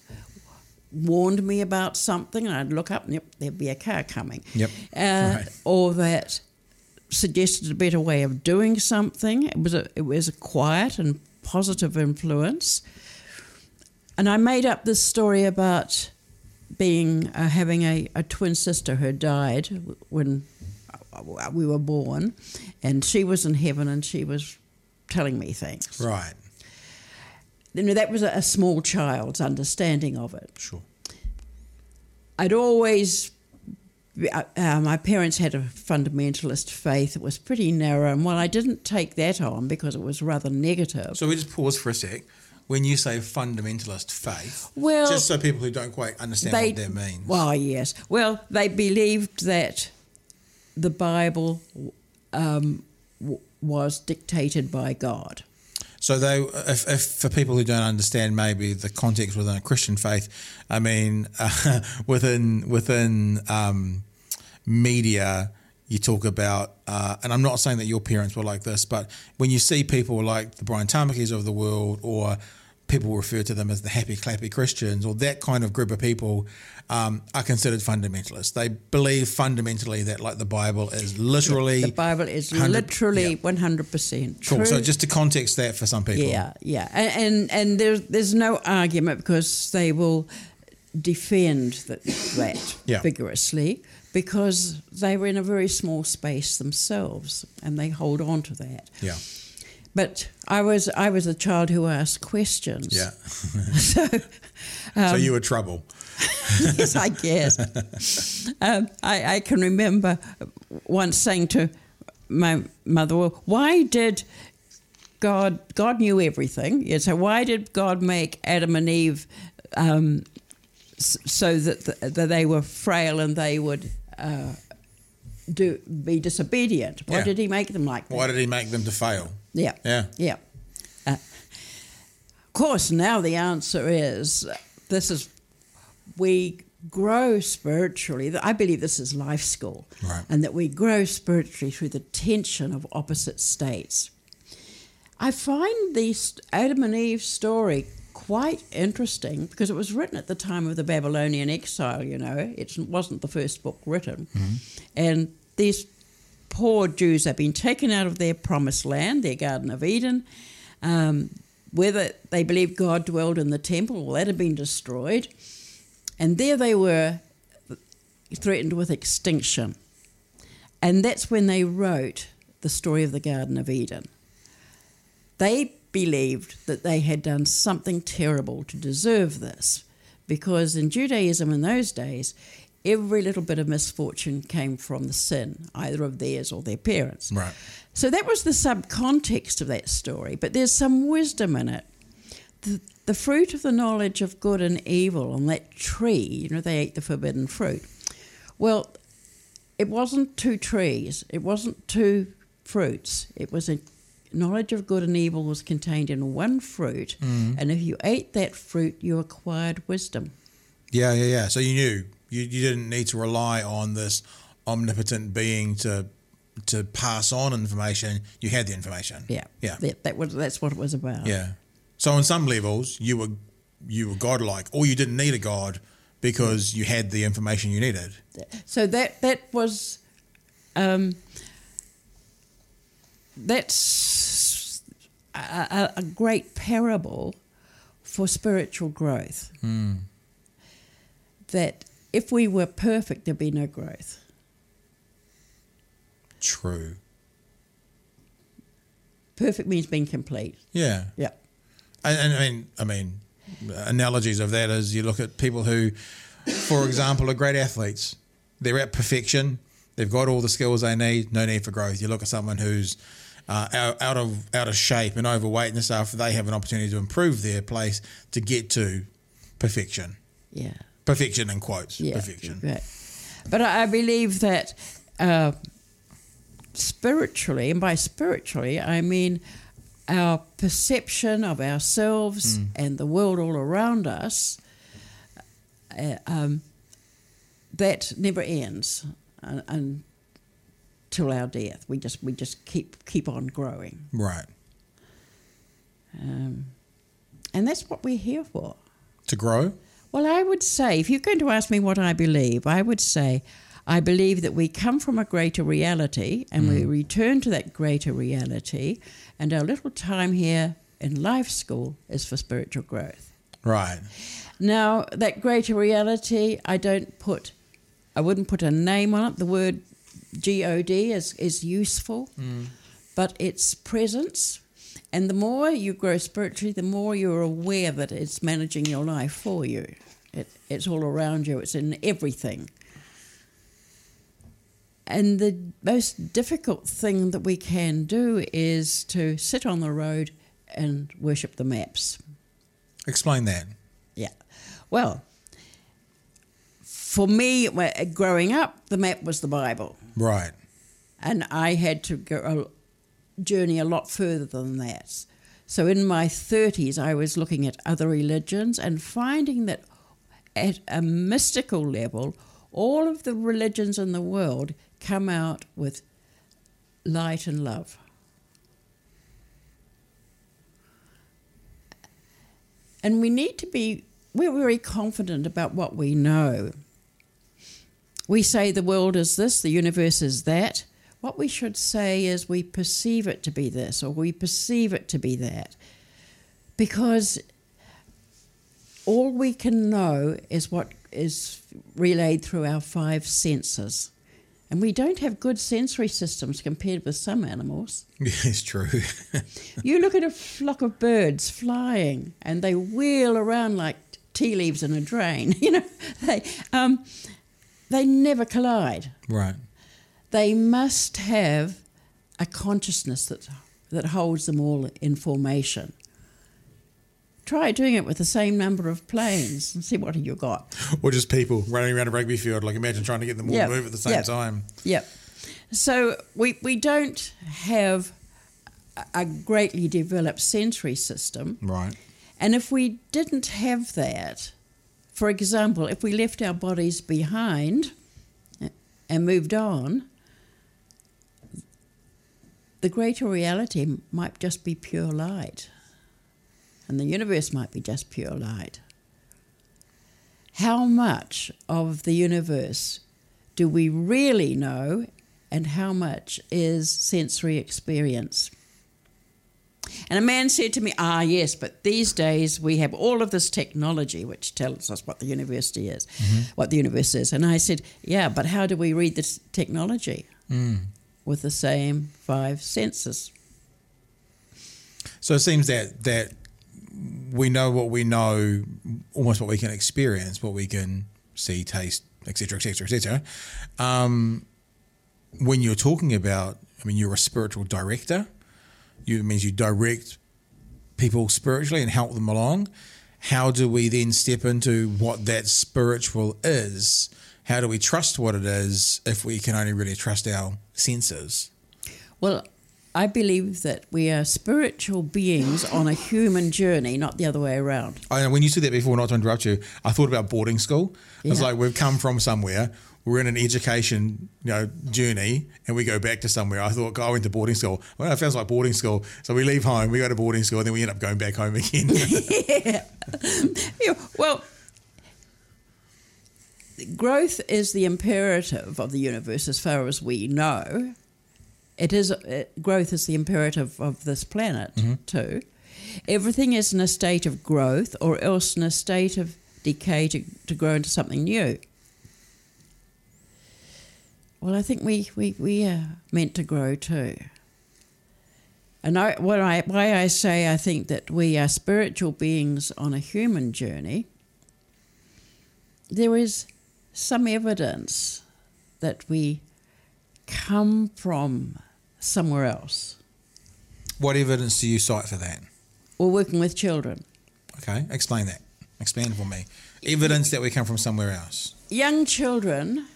warned me about something, and I'd look up, and yep, there'd be a car coming. Yep. Uh, Right. Or that suggested a better way of doing something. It was a it was a quiet and positive influence. And I made up this story about being uh, having a, a twin sister who died when we were born, and she was in heaven and she was telling me things. Right. You know, that was a, a small child's understanding of it. Sure. I'd always. Uh, uh, my parents had a fundamentalist faith. It was pretty narrow, and while I didn't take that on because it was rather negative, So we just pause for a sec. When you say fundamentalist faith, Well, just so people who don't quite understand they, what that means. Well, yes. Well, they believed that the Bible um, w- was dictated by God. So they, if, if for people who don't understand maybe the context within a Christian faith, I mean, uh, within within um, media, you talk about, uh, and I'm not saying that your parents were like this, but when you see people like the Brian Tamakis of the world, or people refer to them as the happy clappy Christians, or that kind of group of people, um, are considered fundamentalists. They believe fundamentally that like the Bible is literally The Bible is 100 literally yeah. 100% true. Cool. So just to context that for some people. Yeah, yeah, and and, and there's there's no argument because they will defend that, that Yeah. vigorously because they were in a very small space themselves and they hold on to that. Yeah. But I was I was a child who asked questions. Yeah. so so Um, you were trouble. yes, I guess. um, I, I can remember once saying to my mother, "Well, why did God? God knew everything. Yeah, so why did God make Adam and Eve um, so that, th that they were frail and they would uh, do be disobedient? Why Yeah. did He make them like that? Why did he make them to fail? Yeah. Yeah. Yeah. Uh, course, now the answer is this is we grow spiritually. I believe this is life school, Right. and that we grow spiritually through the tension of opposite states. I find the Adam and Eve story quite interesting because it was written at the time of the Babylonian exile. You know, it wasn't the first book written, and these poor Jews have been taken out of their promised land, their Garden of Eden. Um, whether they believed God dwelled in the temple, well, that had been destroyed. And there they were threatened with extinction. And that's when they wrote the story of the Garden of Eden. They believed that they had done something terrible to deserve this, because in Judaism in those days, every little bit of misfortune came from the sin, either of theirs or their parents. Right. So that was the subcontext of that story, but there's some wisdom in it. The, the fruit of the knowledge of good and evil on that tree, you know, they ate the forbidden fruit. Well, it wasn't two trees, it wasn't two fruits. It was a knowledge of good and evil was contained in one fruit, and if you ate that fruit, you acquired wisdom. Yeah, yeah, yeah. So you knew you, you didn't need to rely on this omnipotent being to to pass on information. You had the information. Yeah, Yeah. That, that was that's what it was about. Yeah. So on some levels, you were you were godlike, or you didn't need a god because you had the information you needed. So that that was, um, that's a, a, great parable for spiritual growth. Hmm. That if we were perfect, there'd be no growth. True. Perfect means being complete. Yeah. Yeah. And, and I mean, I mean, analogies of that is you look at people who, for example, are great athletes. They're at perfection. They've got all the skills they need. No need for growth. You look at someone who's uh, out, out of out of shape and overweight and stuff. They have an opportunity to improve their place to get to perfection. Yeah. Perfection in quotes. Yeah. Perfection. Right. But I believe that uh, spiritually, and by spiritually, I mean our perception of ourselves and the world all around us, uh, um, that never ends un- until our death. We just we just keep keep on growing, Right. um, and that's what we're here for. To grow. Well, I would say, if you're going to ask me what I believe, I would say I believe that we come from a greater reality and we return to that greater reality, and our little time here in life school is for spiritual growth. Right. Now, that greater reality, I don't put, I wouldn't put a name on it. The word God is, is useful, but its presence. And the more you grow spiritually, the more you're aware that it's managing your life for you. It, it's all around you, it's in everything. And the most difficult thing that we can do is to sit on the road and worship the maps. Explain that. Yeah. Well, for me, growing up, the map was the Bible. Right. And I had to go a journey a lot further than that. So in my 30s, I was looking at other religions and finding that at a mystical level, all of the religions in the world come out with light and love. And we need to be, we're very confident about what we know. We say the world is this, the universe is that. What we should say is we perceive it to be this or we perceive it to be that. Because all we can know is what is relayed through our five senses. And we don't have good sensory systems compared with some animals. it's true. You look at a flock of birds flying, and they wheel around like tea leaves in a drain. You know, they um, they never collide. right. They must have a consciousness that that holds them all in formation. Try doing it with the same number of planes and see what you got. Or just people running around a rugby field. Like imagine trying to get them all Yeah. to move at the same Yeah. time. Yep. So we we don't have a greatly developed sensory system. Right. And if we didn't have that, for example, if we left our bodies behind eh, and moved on, the greater reality might just be pure light. And the universe might be just pure light. How much of the universe do we really know, and how much is sensory experience? And a man said to me, Ah, yes, but these days we have all of this technology which tells us what the university is, mm-hmm. what the universe is. And I said, Yeah, but how do we read this technology? Mm. With the same five senses. So it seems that that we know what we know, almost what we can experience, what we can see, taste, etc., etc., etc. When you're talking about, I mean, you're a spiritual director. You, it means you direct people spiritually and help them along. How do we then step into what that spiritual is? How do we trust what it is if we can only really trust our senses? Well, I believe that we are spiritual beings on a human journey, not the other way around. I know when you said that before, not to interrupt you, I thought about boarding school. Yeah. It's like we've come from somewhere, we're in an education, you know, journey, and we go back to somewhere. I thought, God, I went to boarding school. Well, it feels like boarding school. So we leave home, we go to boarding school, and then we end up going back home again. yeah. yeah. Well, growth is the imperative of the universe as far as we know. It is it, uh, growth is the imperative of this planet mm-hmm. too. Everything is in a state of growth, or else in a state of decay to, to grow into something new. Well, I think we we we are meant to grow too. And I, what I, why I say I think that we are spiritual beings on a human journey, there is some evidence that we come from somewhere else. What evidence do you cite for that? We're working with children. Okay, explain that. Expand for me. Evidence that we come from somewhere else. Young children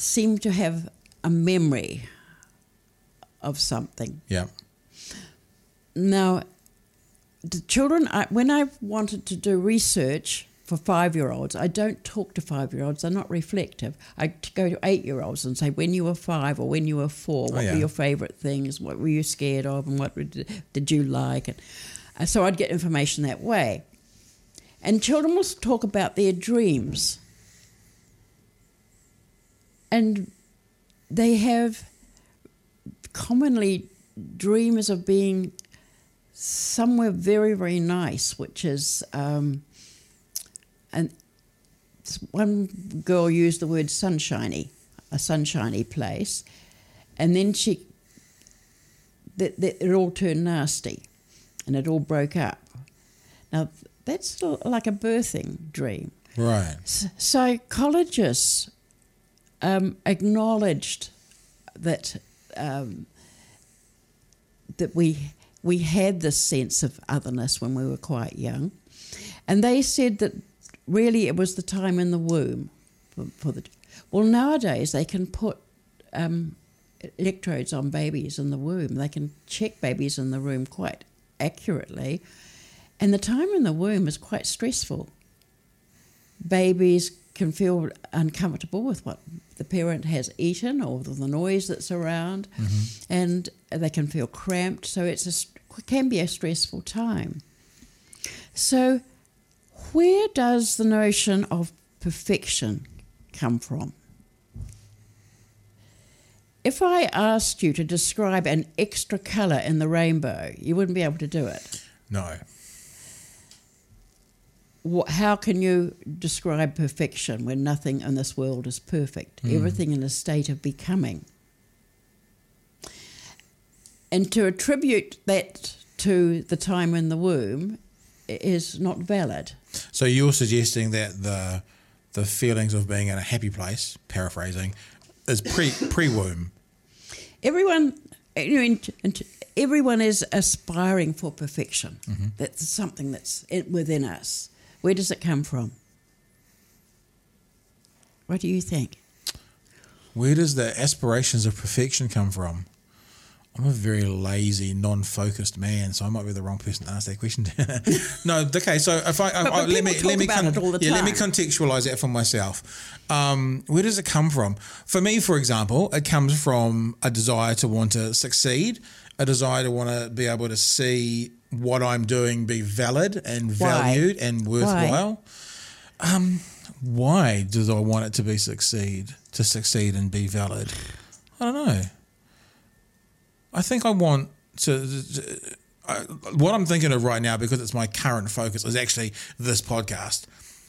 seem to have a memory of something. Yeah. Now, the children, I, when I wanted to do research for five year olds. I don't talk to five year olds, they're not reflective. I go to eight year olds and say, when you were five or when you were four, what oh, yeah. were your favourite things? What were you scared of? And what did you like? And uh, so I'd get information that way. And children will talk about their dreams. And they have commonly dreams of being somewhere very, very nice, which is. Um, and one girl used the word sunshiny, a sunshiny place, and then she, that, that it all turned nasty, and it all broke up. Now that's like a birthing dream. Right. Psychologists um, acknowledged that um, that we we had this sense of otherness when we were quite young, and they said that really it was the time in the womb for, for the. Well, nowadays they can put um, electrodes on babies in the womb. They can check babies in the womb quite accurately, and the time in the womb is quite stressful. Babies can feel uncomfortable with what the parent has eaten or the noise that's around, mm-hmm. and they can feel cramped. So it's a, it can be a stressful time. So where does the notion of perfection come from? If I asked you to describe an extra colour in the rainbow, you wouldn't be able to do it. No. How can you describe perfection when nothing in this world is perfect? Mm. Everything in a state of becoming. And to attribute that to the time in the womb is not valid. So you're suggesting that the the feelings of being in a happy place, paraphrasing, is pre pre womb. Everyone, you know, everyone is aspiring for perfection. Mm-hmm. That's something that's within us. Where does it come from? What do you think? Where does the aspirations of perfection come from? I'm a very lazy, non-focused man, so I might be the wrong person to ask that question. no, okay. So if I, I, I let me let me talk about it all the yeah, let me contextualize that for myself. Um, where does it come from? For me, for example, it comes from a desire to want to succeed, a desire to want to be able to see what I'm doing be valid and Why? valued and worthwhile. Um, why do I want it to be succeed to succeed and be valid? I don't know. I think I want to. I, what I'm thinking of right now, because it's my current focus, is actually this podcast.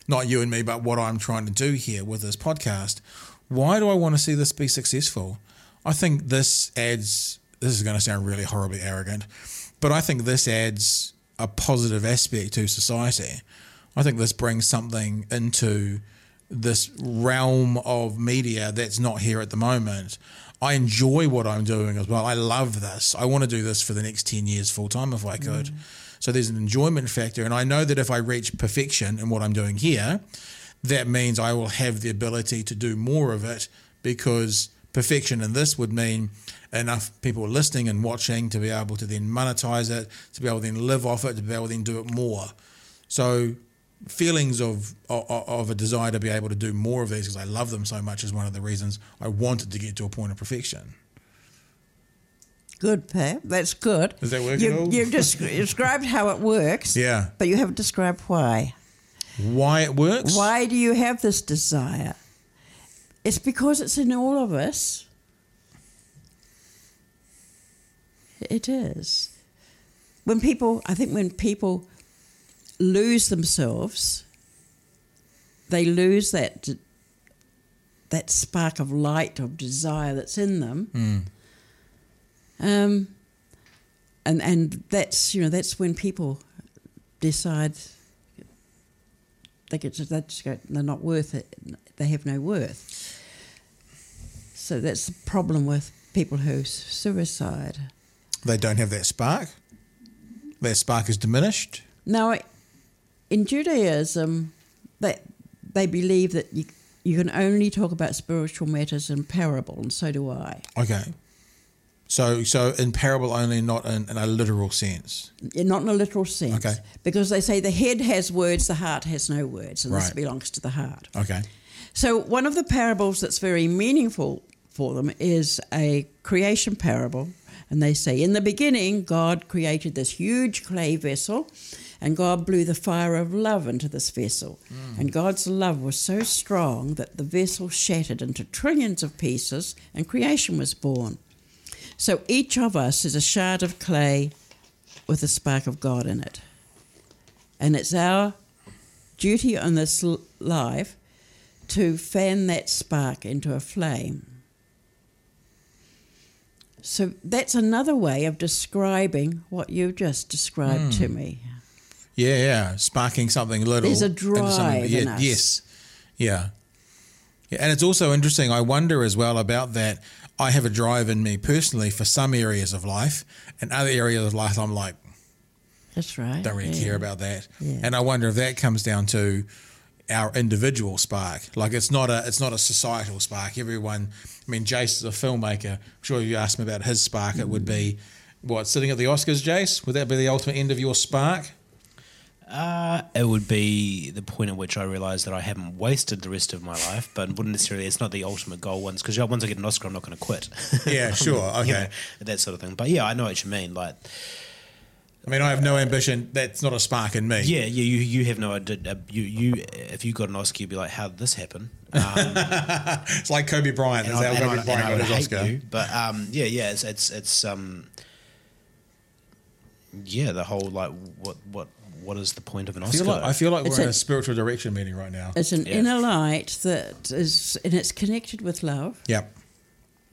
Not you and me, but what I'm trying to do here with this podcast. Why do I want to see this be successful? I think this adds. This is going to sound really horribly arrogant, but I think this adds a positive aspect to society. I think this brings something into this realm of media that's not here at the moment. I enjoy what I'm doing as well. I love this. I want to do this for the next 10 years full time if I could. Mm. So there's an enjoyment factor. And I know that if I reach perfection in what I'm doing here, that means I will have the ability to do more of it because perfection in this would mean enough people listening and watching to be able to then monetize it, to be able to then live off it, to be able to then do it more. So feelings of of, of a desire to be able to do more of these because I love them so much is one of the reasons I wanted to get to a point of perfection. Good, Pat. That's good. Does that work at you, all? You've described how it works. Yeah. But you haven't described why. Why it works? Why do you have this desire? It's because it's in all of us. It is. When people, I think when people lose themselves, they lose that that spark of light of desire that's in them. Um, and and that's you know that's when people decide they get to, they just go, they're not worth it. They have no worth. So that's the problem with people who suicide. They don't have that spark. Their spark is diminished. Now, in Judaism, they they believe that you you can only talk about spiritual matters in parable, and so do I. Okay. So so in parable only, not in, in a literal sense. Not in a literal sense, Okay. because they say the head has words, the heart has no words, and this belongs to the heart. Okay. So one of the parables that's very meaningful for them is a creation parable. And they say, in the beginning, God created this huge clay vessel, and God blew the fire of love into this vessel. Mm. And God's love was so strong that the vessel shattered into trillions of pieces, and creation was born. So each of us is a shard of clay with a spark of God in it. And it's our duty on this l- life to fan that spark into a flame. So that's another way of describing what you just described to hmm. me. Yeah, yeah. Sparking something little. There's a drive yeah, in us. Yes. Yeah. yeah. And it's also interesting. I wonder as well about that. I have a drive in me personally for some areas of life, and other areas of life, I'm like, That's right. don't really yeah. care about that. Yeah. And I wonder if that comes down to our individual spark. Like it's not a it's not a societal spark. Everyone. I mean, Jace is a filmmaker. I'm sure if you asked him about his spark, it would be what sitting at the Oscars. Jace, would that be the ultimate end of your spark? Uh, it would be the point at which I realise that I haven't wasted the rest of my life, but wouldn't necessarily. It's not the ultimate goal once because once I get an Oscar, I'm not going to quit. Yeah, sure. You Okay. know, that sort of thing. But yeah, I know what you mean. Like, I mean, I have no ambition. That's not a spark in me. yeah, yeah, you you have no idea. uh, You you if you got an Oscar, you'd be like, how did this happen? Um, It's like Kobe Bryant. and That's I, how and Kobe I- Bryant and I got would his hate Oscar. you. But um, yeah, yeah, it's it's it's um, yeah, the whole like what what what is the point of an Oscar? I Oscar? feel like, I feel like we're in a- a spiritual direction meeting right now. It's an Yeah. inner light that is, and it's connected with love. Yep.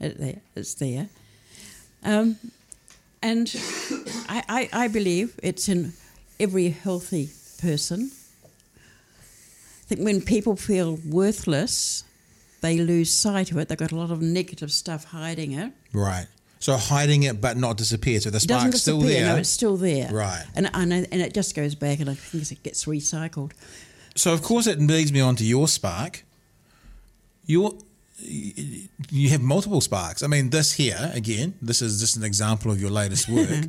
It, it's there. Um, and I, I, I believe it's in every healthy person. I think when people feel worthless, they lose sight of it. They've got a lot of negative stuff hiding it. Right. So hiding it but not disappear. So the spark's still there. No, it's still there. Right. And, and and it just goes back, and I think it gets recycled. so of course it leads me on to your spark. Your you have multiple sparks. I mean, this here again. This is just an example of your latest work.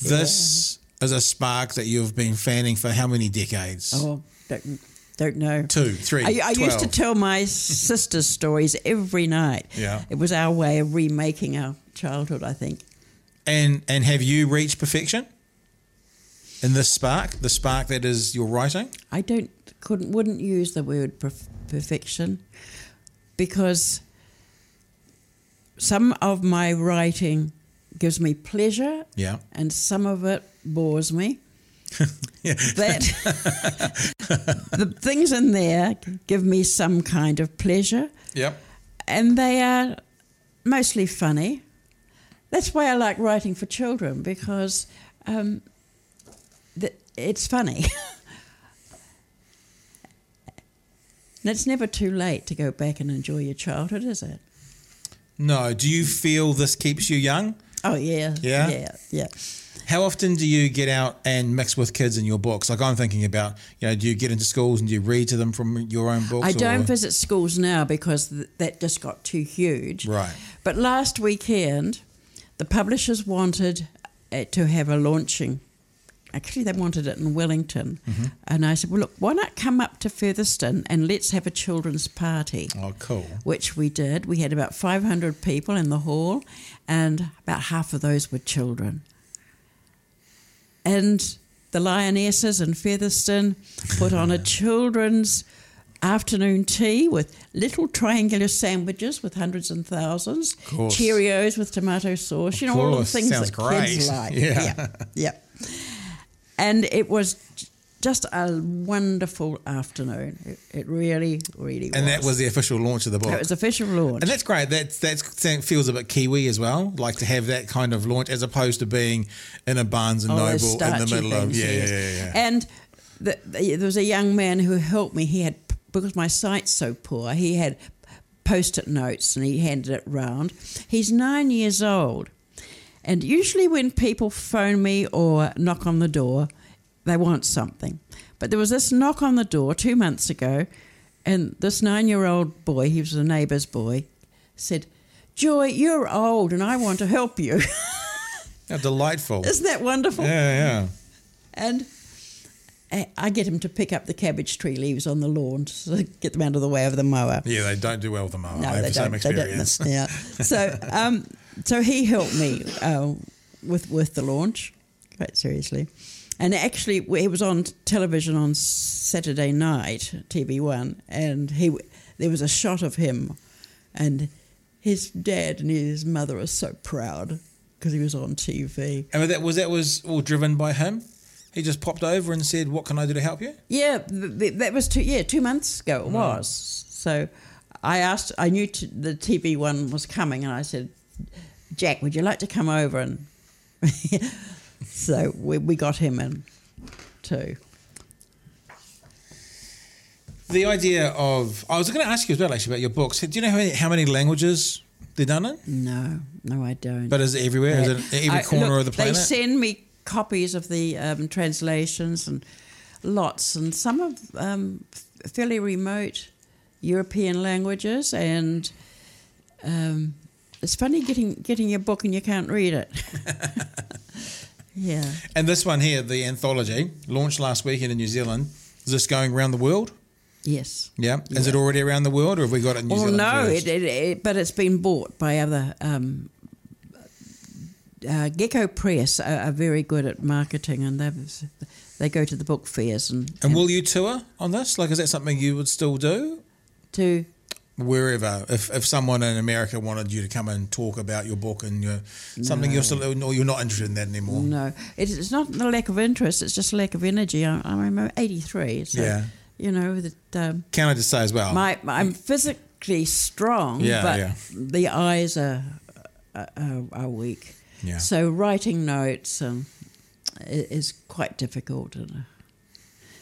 This is a spark that you've been fanning for how many decades? Oh, don't, don't know. Two, three, I, I used to tell my sister's stories every night. Yeah. It was our way of remaking our childhood, I think. And and have you reached perfection in this spark? The spark that is your writing. I don't couldn't wouldn't use the word perf- perfection because some of my writing gives me pleasure Yeah. and some of it bores me. That the things in there give me some kind of pleasure Yep. and they are mostly funny. That's why I like writing for children because um, it's funny. and it's never too late to go back and enjoy your childhood, is it? No. Do you feel this keeps you young? Oh yeah, Yeah? yeah, yeah. How often do you get out and mix with kids in your books? Like I'm thinking about, you know, do you get into schools and do you read to them from your own books? I don't or- visit schools now because th- that just got too huge. Right. But last weekend, the publishers wanted uh, to have a launching. Actually, they wanted it in Wellington. Mm-hmm. And I said, well, look, why not come up to Featherston and let's have a children's party? Oh, cool. Which we did. We had about 500 people in the hall, and about half of those were children. And the Lionesses in Featherston put on a children's afternoon tea with little triangular sandwiches with hundreds and thousands. Cheerios with tomato sauce, you know, all the things Sounds that kids like. Yeah. yeah. yeah. And it was just a wonderful afternoon. It, it really, really was. And that was the official launch of the book. It was the official launch. and that's great. That's that's that feels a bit Kiwi as well. Like to have that kind of launch as opposed to being in a Barnes and oh, those Noble in the middle of yeah, yes. yeah, yeah, yeah. And the, the, there was a young man who helped me. He had because my sight's so poor. He had post-it notes and he handed it round. He's nine years old, and usually when people phone me or knock on the door, they want something. But there was this knock on the door two months ago, and this nine-year-old boy, he was a neighbour's boy, said. Joy, you're old and I want to help you. How delightful. Isn't that wonderful? yeah, yeah. And I- get him to pick up the cabbage tree leaves on the lawn to get them out of the way of the mower. Yeah, they don't do well with the mower. No, I have they the same don't. They experience. don't. Yeah. So, um, so he helped me uh, with with the launch, quite seriously. And actually, he was on television on Saturday night, TV One, and he there was a shot of him, and his dad and his mother are so proud because he was on TV. And that was that was all driven by him. He just popped over and said, "What can I do to help you?" Yeah, th- th- that was two. Yeah, two months ago it was. So I asked. I knew t- the TV one was coming, and I said, "Jack, would you like to come over?" And so we, we got him in too. The idea of I was going to ask you as well, actually, about your books. Do you know how many, how many languages they're done in? No, no, I don't. But is it everywhere? Is it every I- corner look, of the planet? They send me copies of the um, translations and lots, and some of um, fairly remote European languages. And um, it's funny getting getting your book and you can't read it. yeah. and this one here, the anthology, launched last weekend in New Zealand. Is this going around the world? Yes. Yeah. Is it already around the world, or have we got it in New Well, Zealand? no, first? it, it, it, but it's been bought by other. Um, uh, Gecko Press are, are very good at marketing, and they they go to the book fairs and, and will you tour on this? Like, is that something you would still do? to Wherever, if, if someone in America wanted you to come and talk about your book and your something you're still, or you're not interested in that anymore. No, it's, it's not the lack of interest; it's just lack of energy. I, I'm 83, so Yeah. you know that um, Can I just say as well? my I'm physically strong, Yeah, but yeah. the eyes are, are are weak. Yeah. So writing notes um, is quite difficult, and uh,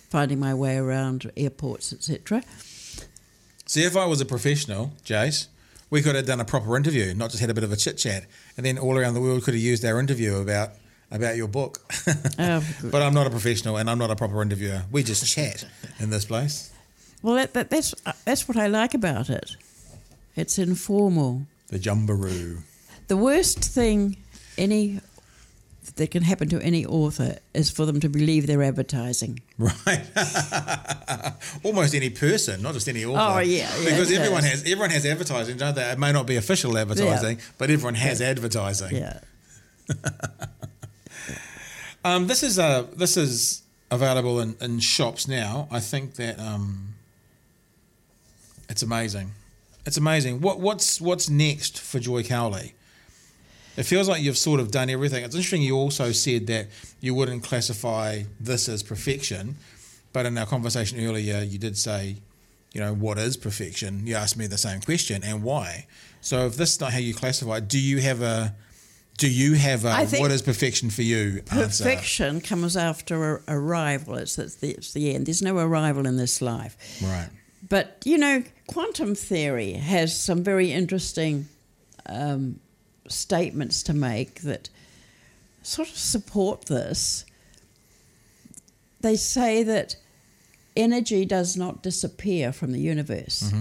finding my way around airports, etc. See, if I was a professional, Jace, we could have done a proper interview, not just had a bit of a chit chat, and then all around the world could have used our interview about about your book. Oh, but I'm not a professional, and I'm not a proper interviewer. We just chat in this place. Well, that, that, that's uh, that's what I like about it. It's informal. The jumbaroo. The worst thing any that can happen to any author is for them to believe they're advertising. Right. Almost any person, not just any author. Oh, yeah, yeah, Because everyone is. has everyone has advertising, don't they? It may not be official advertising, but everyone has advertising. Yeah. Um, this is uh, this is available in, in shops now. I think that um, it's amazing. It's amazing. What what's what's next for Joy Cowley? It feels like you've sort of done everything. It's interesting. You also said that you wouldn't classify this as perfection, but in our conversation earlier, you did say, you know, what is perfection? You asked me the same question and why. So if this is not how you classify, it, do you have a do you have a what is perfection for you? answer? Perfection comes after a, arrival. It's, it's, the, it's the end. There's no arrival in this life. Right. But, you know, quantum theory has some very interesting um, statements to make that sort of support this. They say that energy does not disappear from the universe.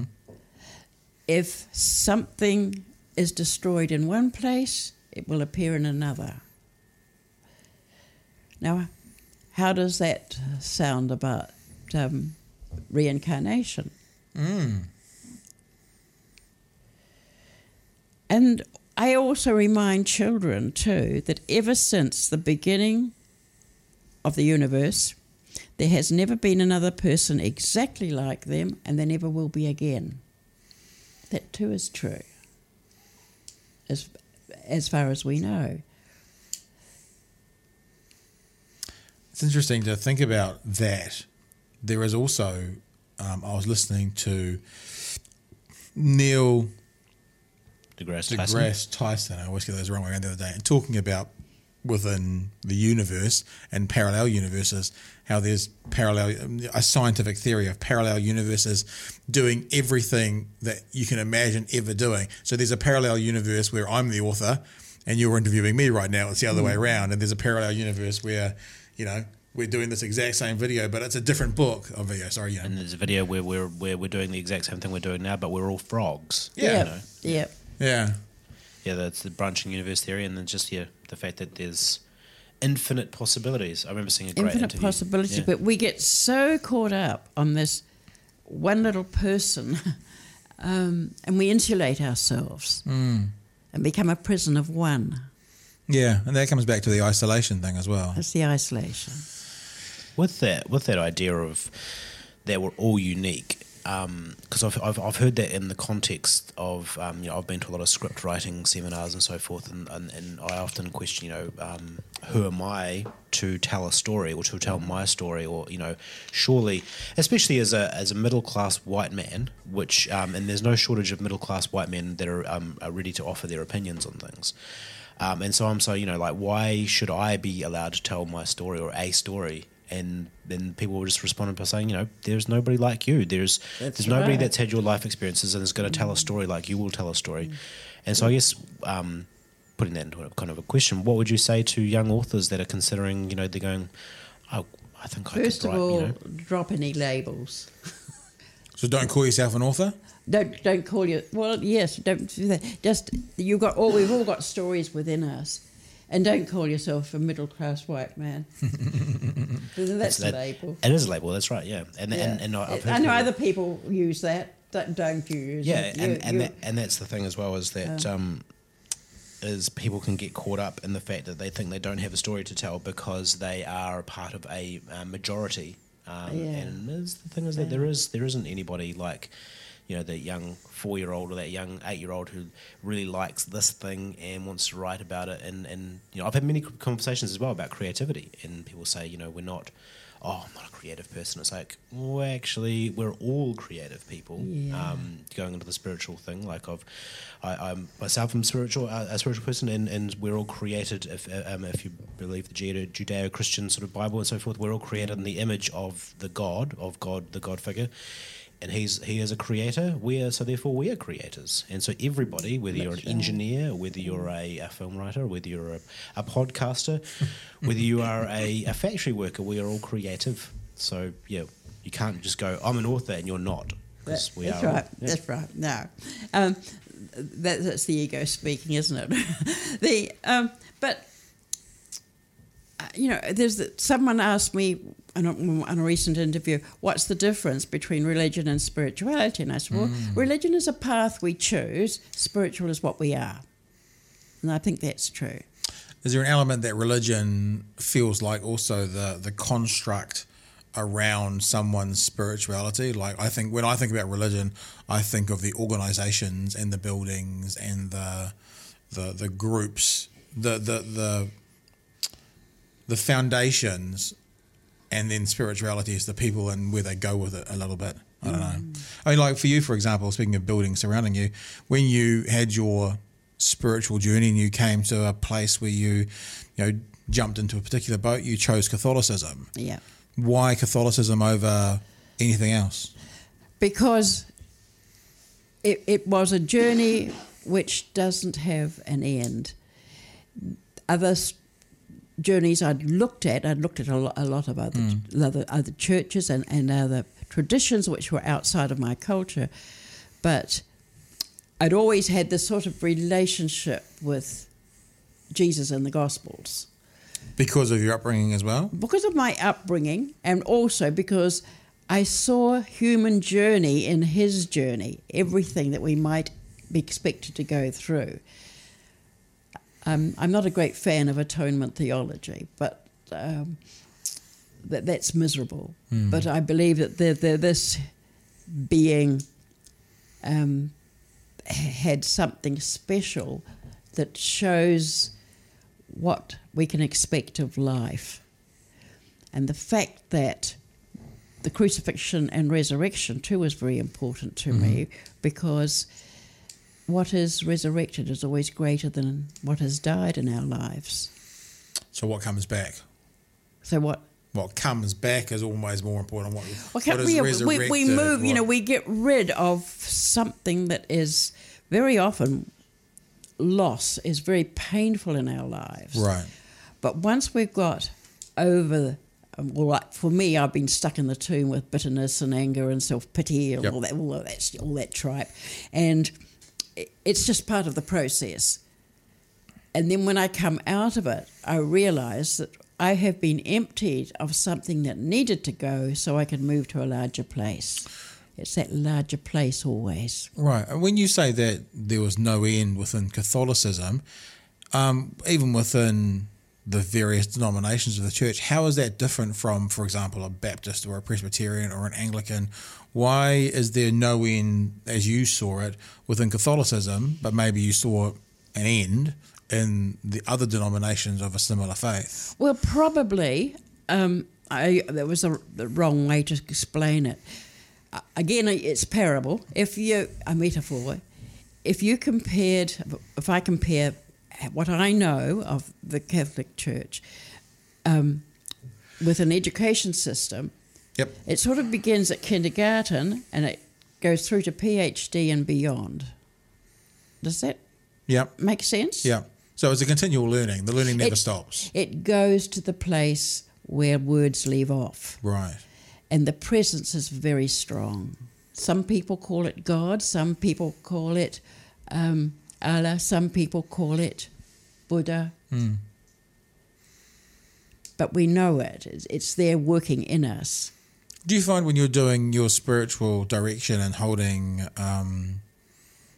If something is destroyed in one place, it will appear in another. Now, how does that sound about um, reincarnation? And I also remind children too that ever since the beginning of the universe, there has never been another person exactly like them, and there never will be again. That too is true, as, as far as we know. It's interesting to think about that. There is also, um, I was listening to Neil DeGrasse Tyson. deGrasse Tyson. I always get those wrong way around the other day. And talking about within the universe and parallel universes, how there's parallel, a scientific theory of parallel universes doing everything that you can imagine ever doing. So there's a parallel universe where I'm the author and you're interviewing me right now. It's the other way hmm. around. And there's a parallel universe where, you know, we're doing this exact same video, but it's a different book of video. Sorry, you know. And there's a video where we're where we're doing the exact same thing we're doing now, but we're all frogs. Yeah. You know? Yep. Yeah. Yeah, Yeah, that's the branching universe theory, and then just yeah, the fact that there's infinite possibilities. I remember seeing a great infinite interview. possibilities, Yeah. but we get so caught up on this one little person, um, and we insulate ourselves Mm. and become a prison of one. Yeah. And that comes back to the isolation thing as well. It's the isolation. with that with that idea of that we're all unique because I've, I've, I've heard that in the context of um, you know I've been to a lot of script writing seminars and so forth and, and, and I often question you know um, who am I to tell a story or to tell my story or you know surely especially as a as a middle class white man which um, and there's no shortage of middle class white men that are, um, are ready to offer their opinions on things. Um, and so I'm so you know like why should I be allowed to tell my story or a story and then people will just respond by saying, you know, there's nobody like you. There's That's there's nobody right. that's had your life experiences and is going to tell a story like you will tell a story. And so I guess um, putting that into a kind of a question, what would you say to young authors that are considering, you know, they're going, oh, I think I First could of all, you know. drop any labels. So don't call yourself an author? Don't don't call you. Well, yes, don't do that. Just you've got all. We've all got stories within us, and don't call yourself a middle class white man. That's a that- label. It is a label, that's right, yeah. And Yeah. and, and heard I know other people use that. Don't, don't you use yeah, it? and, You- and, you- that, and that's the thing as well is that um, is people can get caught up in the fact that they think they don't have a story to tell because they are a part of a, majority. Um, Yeah. And the thing is that there is there isn't anybody like you know that young four year old or that young eight year old who really likes this thing and wants to write about it. And, and you know I've had many conversations as well about creativity, and people say you know we're not. Oh, I'm not a creative person. It's like, well, actually, we're all creative people. Yeah. Um, going into the spiritual thing, like I've, I, I'm myself, I'm spiritual, uh, a spiritual person, and, and we're all created. If um, if you believe the Judeo- Judeo-Christian sort of Bible and so forth, we're all created in the image of the God, of God, the God figure, and he's he is a creator. We are so therefore we are creators, and so everybody, whether you're an right. engineer, whether you're a, a film writer, whether you're a, a podcaster, whether you are a, a factory worker, we are all creative. So yeah, you can't just go, I'm an author, and you're not. we that's are. right. That's right. No, um, that, that's the ego speaking, isn't it? the um, but uh, you know, there's the, someone asked me in a, in a recent interview, "What's the difference between religion and spirituality?" And I said, "Well, mm. religion is a path we choose. Spiritual is what we are." And I think that's true. Is there an element that religion feels like also the the construct around someone's spirituality? Like I think when I think about religion, I think of the organizations and the buildings and the the the groups, the the the the foundations, and then spirituality is the people and where they go with it a little bit. I don't mm. know. I mean, like for you, for example, speaking of buildings surrounding you, when you had your spiritual journey and you came to a place where you, you know, jumped into a particular boat, you chose Catholicism. Yeah. Why Catholicism over anything else? because it, it was a journey which doesn't have an end. Other journeys I'd looked at, I'd looked at a lot, a lot of other, mm. other other churches and, and other traditions which were outside of my culture, but I'd always had this sort of relationship with Jesus and the Gospels Because of your upbringing as well? because of my upbringing and also because I saw human journey in his journey, everything that we might be expected to go through. Um, I'm not a great fan of atonement theology, but um, that, that's miserable. But I believe that the, the, this being um, had something special that shows what we can expect of life. And the fact that the crucifixion and resurrection too is very important to me because what is resurrected is always greater than what has died in our lives. So what comes back? So what? What comes back is always more important. What, Well, what is we, we, resurrected? we move, you know, we get rid of something that is very often loss is very painful in our lives. Right. But once we've got over, um, well, like for me, I've been stuck in the tomb with bitterness and anger and self pity and Yep. all that, all that, all that tripe, and it's just part of the process. And then when I come out of it, I realise that I have been emptied of something that needed to go, so I could move to a larger place. It's that larger place always. Right. And when you say that there was no end within Catholicism, um, even within the various denominations of the church, how is that different from, for example, a Baptist or a Presbyterian or an Anglican? Why is there no end, as you saw it, within Catholicism, but maybe you saw an end in the other denominations of a similar faith? Well, probably. Um, I, that was a, the wrong way to explain it. Uh, again, it's parable. If you a metaphor, if you compared, if I compare what I know of the Catholic Church um, with an education system, Yep. it sort of begins at kindergarten and it goes through to PhD and beyond. Does that Yep. make sense? Yeah. So it's a continual learning. The learning never It- stops. It goes to the place where words leave off. Right. and the presence is very strong. Some people call it God, some people call it um, Allah, some people call it Buddha. But we know it, it's, it's there working in us. Do you find when you're doing your spiritual direction and holding um,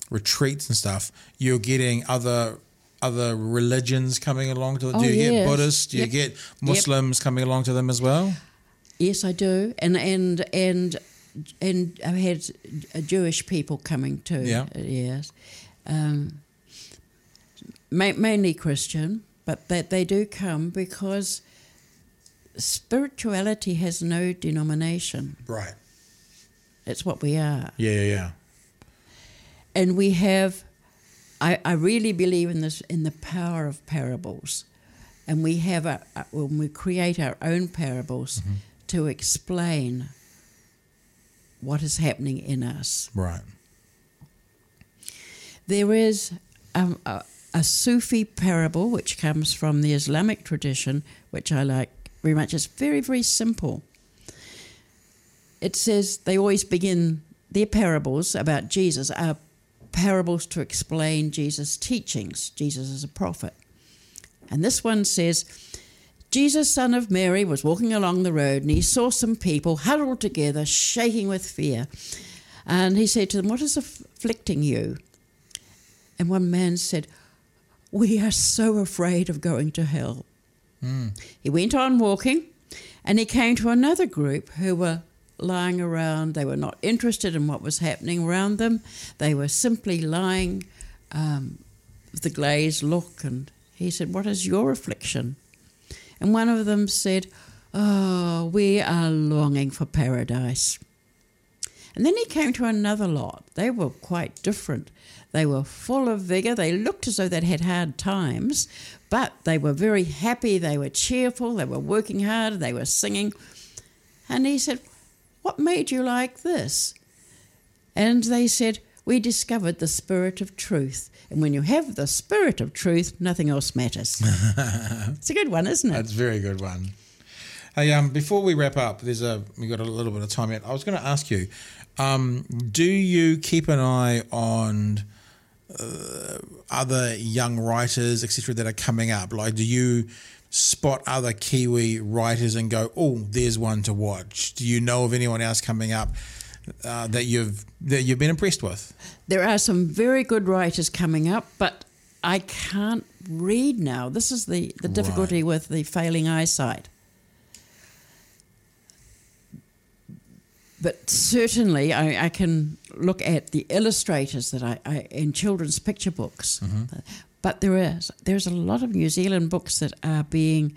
retreats and stuff, you're getting other other religions coming along to? Oh, do you get. Buddhists? Do you get Muslims coming along to them as well? Yes, I do, and and and and I've had Jewish people coming too. Yeah. Yes, um, ma- mainly Christian, but that they do come because spirituality has no denomination. Right. It's what we are, Yeah, yeah, yeah. and we have. I, I really believe in this in the power of parables, and we have a, when we create our own parables to explain what is happening in us. Right. There is um, a, a Sufi parable which comes from the Islamic tradition, which I like much. It's very, very simple. It says they always begin their parables about Jesus are parables to explain Jesus' teachings. Jesus is a prophet. And this one says, Jesus, son of Mary, was walking along the road and he saw some people huddled together, shaking with fear. And he said to them, What is afflicting you? And one man said, We are so afraid of going to hell. Mm. He went on walking and he came to another group who were lying around. They were not interested in what was happening around them. They were simply lying um, with the glazed look. And he said, What is your affliction? And one of them said, Oh, we are longing for paradise. And then he came to another lot. They were quite different. They were full of vigour. They looked as though they'd had hard times, but they were very happy. They were cheerful. They were working hard. They were singing. And he said, What made you like this? And they said, We discovered the spirit of truth. And when you have the spirit of truth, nothing else matters. it's a good one, isn't it? That's a very good one. Hey, um, before we wrap up, there's a we got a little bit of time yet. I was going to ask you, um, do you keep an eye on uh, other young writers, etc., that are coming up? Like, do you spot other Kiwi writers and go, "Oh, there's one to watch"? Do you know of anyone else coming up uh, that you've that you've been impressed with? There are some very good writers coming up, but I can't read now. This is the the difficulty right. with the failing eyesight. But certainly I, I, can look at the illustrators that I, I in children's picture books. Mm-hmm. But there is there's a lot of New Zealand books that are being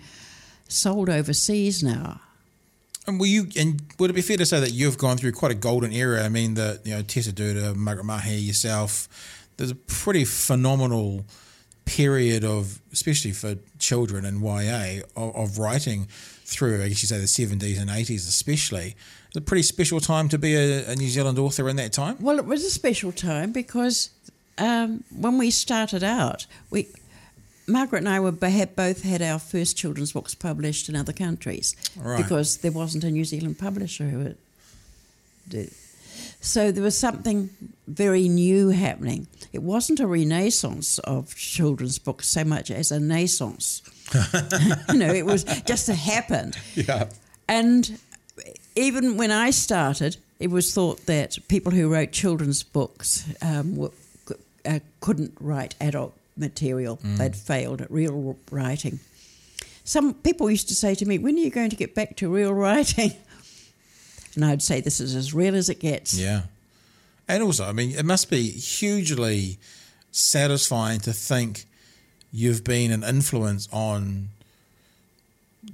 sold overseas now. And will you and would it be fair to say that you've gone through quite a golden era? I mean, the you know Tessa Duder, Margaret Mahy, yourself. There's a pretty phenomenal period of, especially for children and YA, of, of writing through. I guess you say the 70s and 80s, especially was a pretty special time to be a, a, New Zealand author in that time. Well, it was a special time because um, when we started out, we Margaret and I were had both had our first children's books published in other countries right. because there wasn't a New Zealand publisher who did. So there was something very new happening. It wasn't a renaissance of children's books so much as a naissance. you know, it was just a happened. Yeah. And even when I started, it was thought that people who wrote children's books um, were, uh, couldn't write adult material. Mm. They'd failed at real writing. Some people used to say to me, When are you going to get back to real writing? And I'd say, This is as real as it gets. Yeah. And also, I mean, it must be hugely satisfying to think you've been an influence on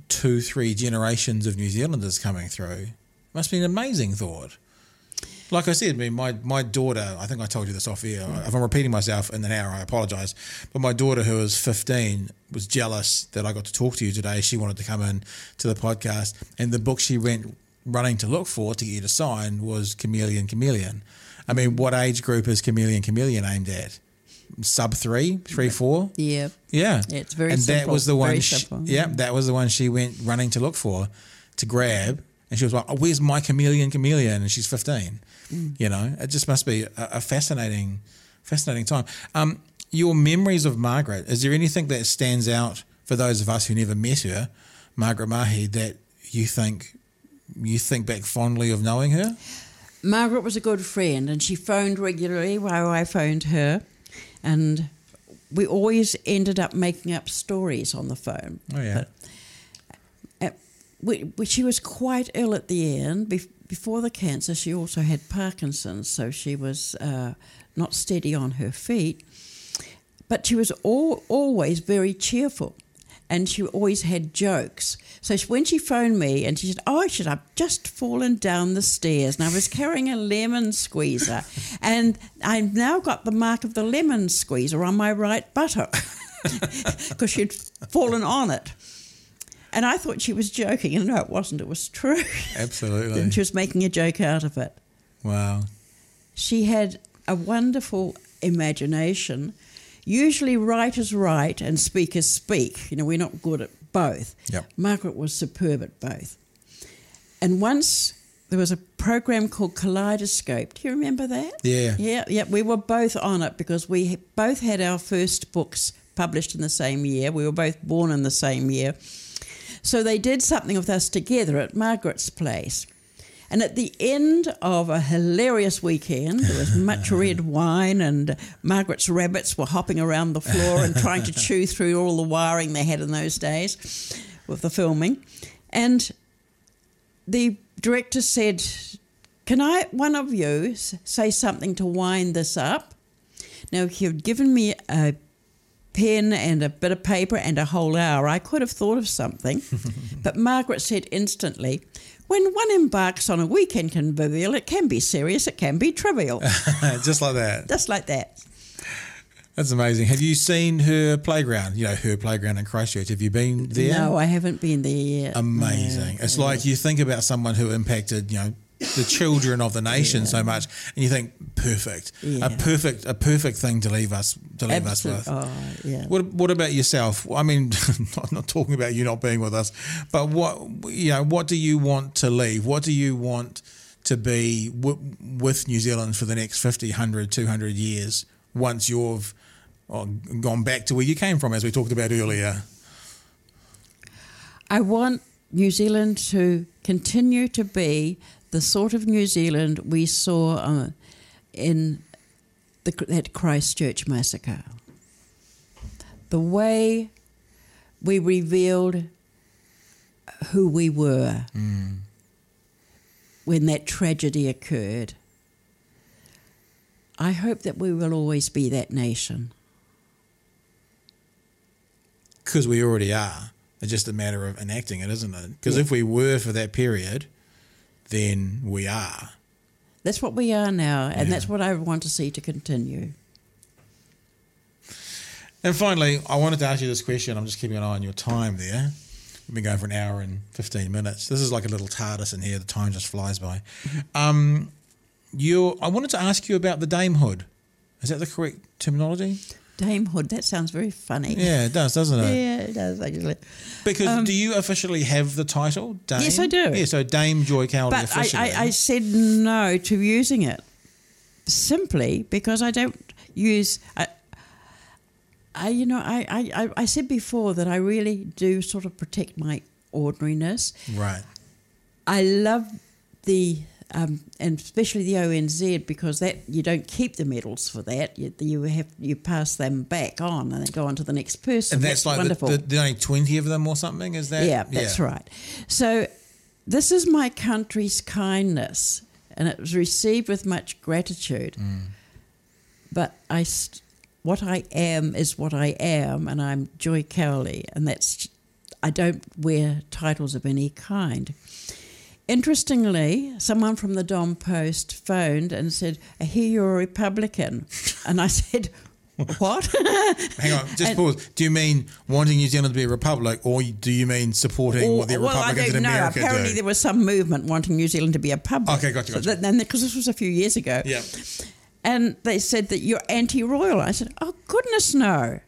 two, three generations of New Zealanders coming through. Must be an amazing thought. Like I said, I mean, my, my daughter, I think I told you this off air. Mm. If I'm repeating myself in an hour, I apologise. But my daughter, who was 15, was jealous that I got to talk to you today. She wanted to come in to the podcast. And the book she went running to look for to get you to sign was Chameleon Chameleon. I mean, what age group is Chameleon Chameleon aimed at? Sub three, three, four. Yeah. Yeah. yeah it's very and simple. that was the one. She, yeah, that was the one she went running to look for, to grab, and she was like, "Oh, where's my chameleon, chameleon?" And she's fifteen. Mm. You know, it just must be a, a fascinating, fascinating time. Um, your memories of Margaret. Is there anything that stands out for those of us who never met her, Margaret Mahy, that you think you think back fondly of knowing her? Margaret was a good friend, and she phoned regularly while I phoned her and we always ended up making up stories on the phone. Oh yeah. But, uh, we, we, she was quite ill at the end. Be, before the cancer, she also had Parkinson's, so she was uh, not steady on her feet. But she was all, always very cheerful and she always had jokes. So when she phoned me and she said, Oh, I should have just fallen down the stairs and I was carrying a lemon squeezer and I've now got the mark of the lemon squeezer on my right buttock because she'd fallen on it. And I thought she was joking, and no, it wasn't. It was true. Absolutely. and she was making a joke out of it. Wow. She had a wonderful imagination Usually, writers write and speakers speak. You know, we're not good at both. Yep. Margaret was superb at both. And once there was a program called Kaleidoscope. Do you remember that? Yeah. Yeah, yeah. We were both on it because we both had our first books published in the same year. We were both born in the same year. So they did something with us together at Margaret's place. And at the end of a hilarious weekend, there was much red wine, and Margaret's rabbits were hopping around the floor and trying to chew through all the wiring they had in those days with the filming. And the director said, Can I, one of you, say something to wind this up? Now, if you'd given me a pen and a bit of paper and a whole hour, I could have thought of something. but Margaret said instantly, when one embarks on a weekend convivial, it can be serious, it can be trivial. Just like that. Just like that. That's amazing. Have you seen her playground? You know, her playground in Christchurch. Have you been there? No, I haven't been there yet. Amazing. No. It's like you think about someone who impacted, you know, the children of the nation so much, and you think perfect, Yeah. a perfect, a perfect thing to leave us to leave Absolute- us with. Oh, yeah. What What about yourself? I mean, I'm not talking about you not being with us, but what you know, what do you want to leave? What do you want to be w- with New Zealand for the next 50, 100, 200 years once you've well, gone back to where you came from, as we talked about earlier? I want New Zealand to continue to be the sort of New Zealand we saw uh, in the, that Christchurch massacre. The way we revealed who we were when that tragedy occurred. I hope that we will always be that nation. Because we already are. It's just a matter of enacting it, isn't it? Because if we were for that period, then we are. That's what we are now, and Yeah. that's what I want to see to continue. And finally, I wanted to ask you this question. I'm just keeping an eye on your time there. We've been going for an hour and 15 minutes. This is like a little TARDIS in here. The time just flies by. Um, you, I wanted to ask you about the damehood. Is that the correct terminology? Damehood, that sounds very funny. Yeah, it does, doesn't it? Yeah, it does actually. Because um, do you officially have the title, Dame? Yes, I do. Yeah, so Dame Joy Cowley But I, officially. I, I said no to using it simply because I don't use. I, I you know, I, I, I- I said before that I really do sort of protect my ordinariness. right. I love the um, and especially the ONZ because that you don't keep the medals for that. You, you have you pass them back on and they go on to the next person. And that's, like the, wonderful. the, the only 20 of them or something, is that? yeah, that's right. So this is my country's kindness, and it was received with much gratitude. Mm. But I, st- what I am is what I am, and I'm Joy Cowley, and that's I don't wear titles of any kind. Interestingly, someone from the Dom Post phoned and said, "I hear you're a Republican," and I said, "What?" Hang on, just And- pause. Do you mean wanting New Zealand to be a republic, or do you mean supporting what the well, I Republicans don't in know. America Apparently, do? there was some movement wanting New Zealand to be a public. Okay, gotcha, gotcha. because this was a few years ago, yeah. and they said that you're anti-royal. I said, "Oh goodness, no."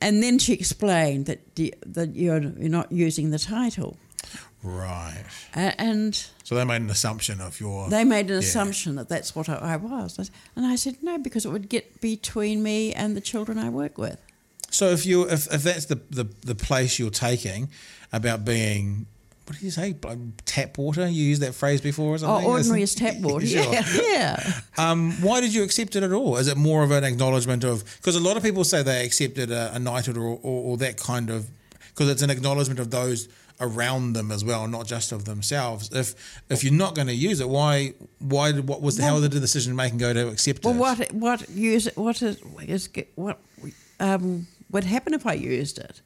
And then she explained that the, that you're you're not using the title, Right. uh, and So they made an assumption of your. they made an Yeah. assumption that that's what I, I was. And I said, "No, because it would get between me and the children I work with." so if you if, if that's the, the the place you're taking about being. What did you say? Tap water? You used that phrase before or Oh, ordinary as tap water. Sure. Yeah, yeah. Um, why did you accept it at all? Is it more of an acknowledgement of because a lot of people say they accepted a, a knighthood or, or, or that kind of because it's an acknowledgement of those around them as well, not just of themselves. If if you're not going to use it, why why did, what was how did the decision making go to accept Well, it? Well, what what use it? what is, is what um, would happen if I used it?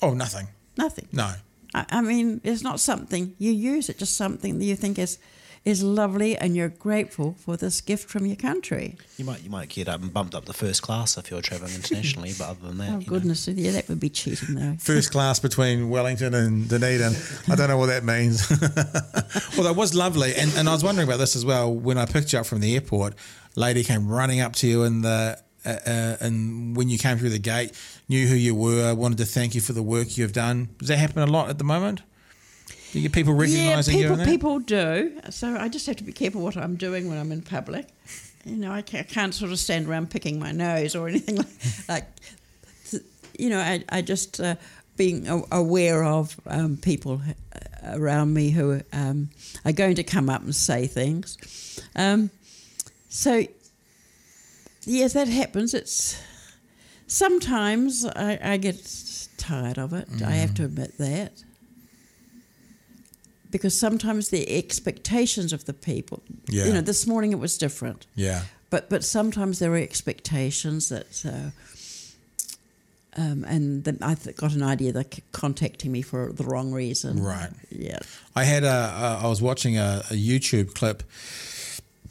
Oh, nothing. Nothing. No. I, I mean, it's not something you use it. Just something that you think is is lovely, and you're grateful for this gift from your country. You might you might get um, bumped up to first class if you're travelling internationally, but other than that, Oh you know. goodness, yeah, that would be cheating though. First class between Wellington and Dunedin. I don't know what that means. well, that was lovely. And, and I was wondering about this as well. When I picked you up from the airport, lady came running up to you in the, uh, uh, and when you came through the gate, knew who you were, wanted to thank you for the work you've done. Does that happen a lot at the moment? Do you get people recognising yeah, you? people, that? people do. So I just have to be careful what I'm doing when I'm in public. You know, I can't sort of stand around picking my nose or anything like. like you know, I, I just uh, being aware of um, people uh, around me who um, are going to come up and say things. Um, so, yes, that happens. It's sometimes I, I get tired of it. I have to admit that because sometimes the expectations of the people. Yeah. You know, this morning it was different, Yeah. but but sometimes there are expectations that. Uh, um, and then I th- got an idea they're contacting me for the wrong reason. Right. Yeah. I had a, a I was watching a, a YouTube clip.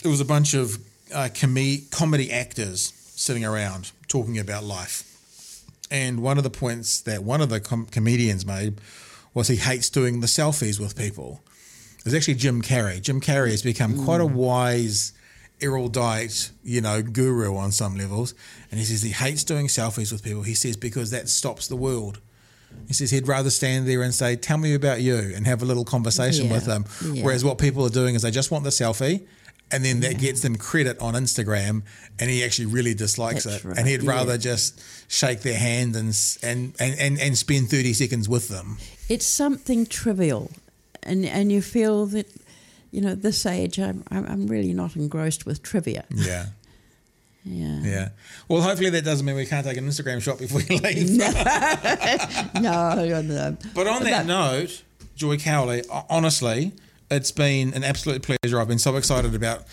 It was a bunch of uh, com- comedy actors sitting around talking about life, and one of the points that one of the com- comedians made was he hates doing the selfies with people. It was actually Jim Carrey. Jim Carrey has become quite a mm. wise, erudite, you know, guru on some levels, and he says he hates doing selfies with people. He says because that stops the world. He says he'd rather stand there and say, "Tell me about you," and have a little conversation Yeah, with them. yeah. Whereas what people are doing is they just want the selfie, and then that gets them credit on Instagram, and he actually really dislikes That's it, right, and he'd yeah. rather just shake their hand and and, and, and and spend thirty seconds with them. It's something trivial, and and you feel that, you know, this age I'm I'm, I'm really not engrossed with trivia. Yeah. Yeah. Yeah. Well, hopefully that doesn't mean we can't take an Instagram shot before you leave. no, no. But on that note, Joy Cowley, honestly, it's been an absolute pleasure. I've been so excited about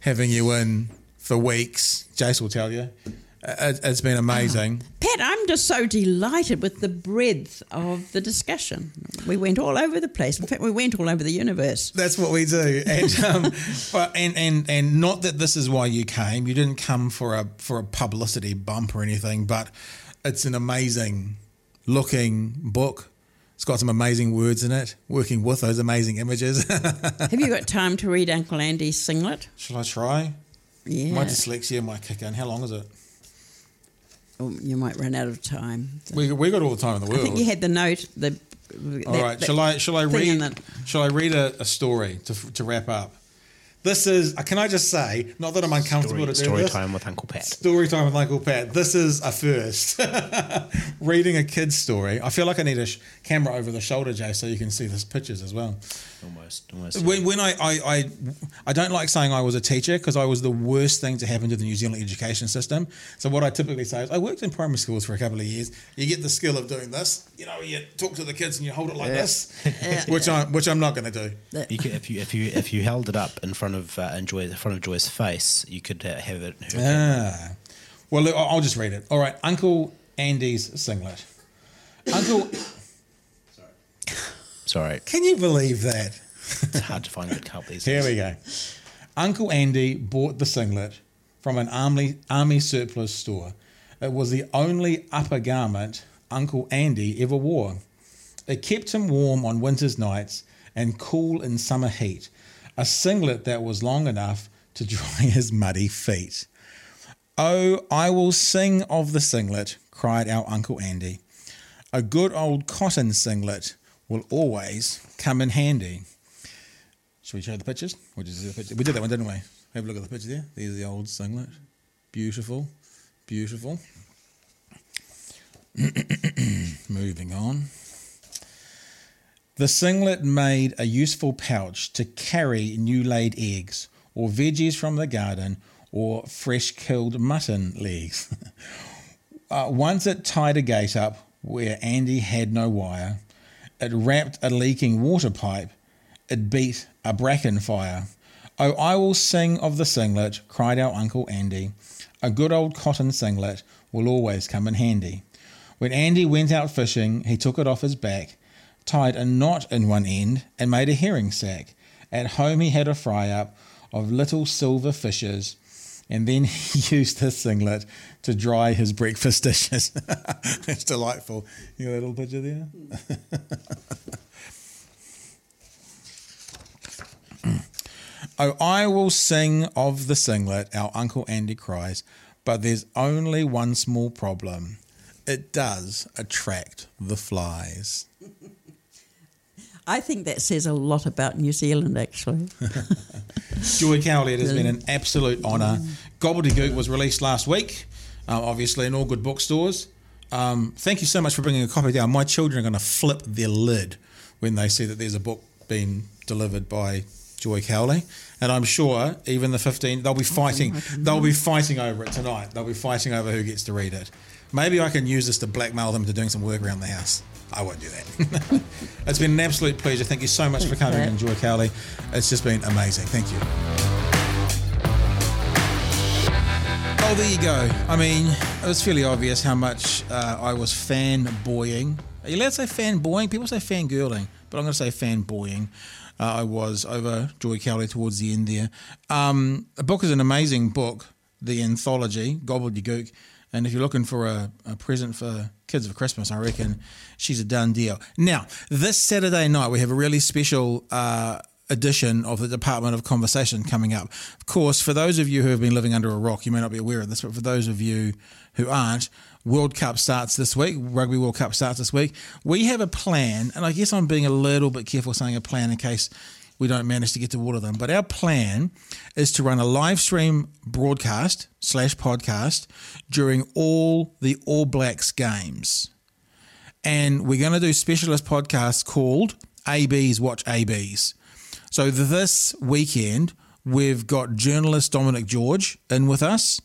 having you in for weeks. Jace will tell you. It, it's been amazing. Pat, I'm just so delighted with the breadth of the discussion. We went all over the place. In fact, we went all over the universe. That's what we do, and um, but and and and not that this is why you came. You didn't come for a for a publicity bump or anything, but it's an amazing looking book. It's got some amazing words in it. Working with those amazing images. Have you got time to read Uncle Andy's singlet? Shall I try? Yeah. My dyslexia might kick in. How long is it? Oh, you might run out of time. We we got all the time in the world. I think you had the note. The all right. Shall I shall I read shall I read a, a story to to wrap up? This is. Uh, can I just say, not that I'm uncomfortable Story, to do story this. time with Uncle Pat. Story time with Uncle Pat. This is a first. Reading a kid's story. I feel like I need a sh- camera over the shoulder, Jay, so you can see the pictures as well. Almost, almost. When, when I, I, I, I don't like saying I was a teacher because I was the worst thing to happen to the New Zealand education system. So what I typically say is I worked in primary schools for a couple of years. You get the skill of doing this. You know, you talk to the kids and you hold it like this, which I which I'm not going to do. You could, if you if you if you held it up in front of uh, Joy, in front of Joy's face, you could uh, have it. Ah. Well, look, I'll just read it. All right, Uncle Andy's singlet. Uncle, Sorry, Sorry. can you believe that? it's hard to find a good help these Here we go. Uncle Andy bought the singlet from an army, army surplus store. It was the only upper garment Uncle Andy ever wore. It kept him warm on winter's nights and cool in summer heat. A singlet that was long enough to dry his muddy feet. Oh, I will sing of the singlet, cried our Uncle Andy. A good old cotton singlet will always come in handy. Should we show the pictures? We did that one, didn't we? Have a look at the picture there. There's the old singlet. Beautiful. Beautiful. Moving on. The singlet made a useful pouch to carry new laid eggs, or veggies from the garden, or fresh killed mutton legs. uh, once it tied a gate up where Andy had no wire, it wrapped a leaking water pipe, it beat a bracken fire. Oh, I will sing of the singlet, cried our Uncle Andy. A good old cotton singlet will always come in handy. When Andy went out fishing, he took it off his back, tied a knot in one end, and made a herring sack. At home, he had a fry up of little silver fishes, and then he used his singlet to dry his breakfast dishes. It's delightful. You got a little picture there? Oh, I will sing of the singlet, our Uncle Andy cries, but there's only one small problem. It does attract the flies. I think that says a lot about New Zealand, actually. Joy Cowley, it has been an absolute honour. Gobbledygook was released last week, uh, obviously in all good bookstores. Um, thank you so much for bringing a copy down. My children are going to flip their lid when they see that there's a book being delivered by Joy Cowley, and I'm sure even the 15 they'll be fighting. They'll be fighting over it tonight. They'll be fighting over who gets to read it. Maybe I can use this to blackmail them to doing some work around the house. I won't do that. it's been an absolute pleasure. Thank you so much for coming in, Joy Cowley. It's just been amazing. Thank you. Oh, there you go. I mean, it was fairly obvious how much uh, I was fanboying. Are you allowed to say fanboying? People say fangirling, but I'm going to say fanboying. Uh, I was over Joy Cowley towards the end there. Um, the book is an amazing book, the anthology, Gobbledygook. And if you're looking for a, a present for kids for Christmas, I reckon she's a done deal. Now, this Saturday night, we have a really special. Uh, edition of the Department of Conversation coming up. Of course, for those of you who have been living under a rock, you may not be aware of this, but for those of you who aren't, World Cup starts this week. Rugby World Cup starts this week. We have a plan, and I guess I'm being a little bit careful saying a plan in case we don't manage to get to water them. But our plan is to run a live stream broadcast slash podcast during all the All Blacks games. And we're going to do specialist podcasts called ABs Watch ABs. So this weekend, we've got journalist Dominic George in with us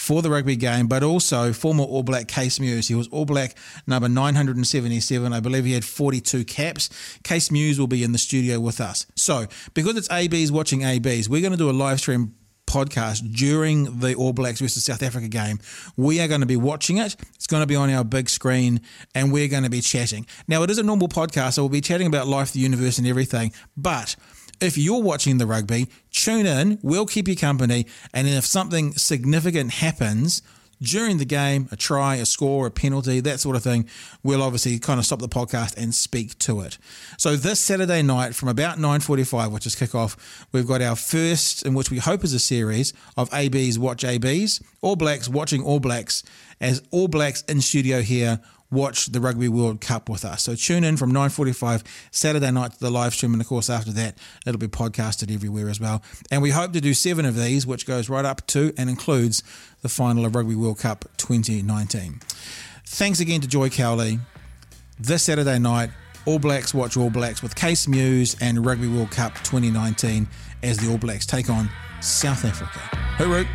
for the rugby game, but also former All Black Kees Meeuws. He was All Black number 977. I believe he had 42 caps. Kees Meeuws will be in the studio with us. So, because it's ABs watching ABs, we're going to do a live stream podcast during the All Blacks versus South Africa game. We are going to be watching it. It's going to be on our big screen and we're going to be chatting. Now, it is a normal podcast, so we'll be chatting about life, the universe, and everything, but if you're watching the rugby, tune in. We'll keep you company. And if something significant happens during the game, a try, a score, a penalty, that sort of thing, we'll obviously kind of stop the podcast and speak to it. So this Saturday night from about 9.45, which is kickoff, we've got our first, in which we hope is a series of ABs Watch ABs, All Blacks watching All Blacks, as All Blacks in studio here watch the Rugby World Cup with us. So tune in from 9.45 Saturday night to the live stream. And of course, after that, it'll be podcasted everywhere as well. And we hope to do seven of these, which goes right up to and includes the final of Rugby World Cup 2019. Thanks again to Joy Cowley. This Saturday night, All Blacks watch All Blacks with Kees Meeuws and Rugby World Cup 2019 as the All Blacks take on South Africa. Hooroo!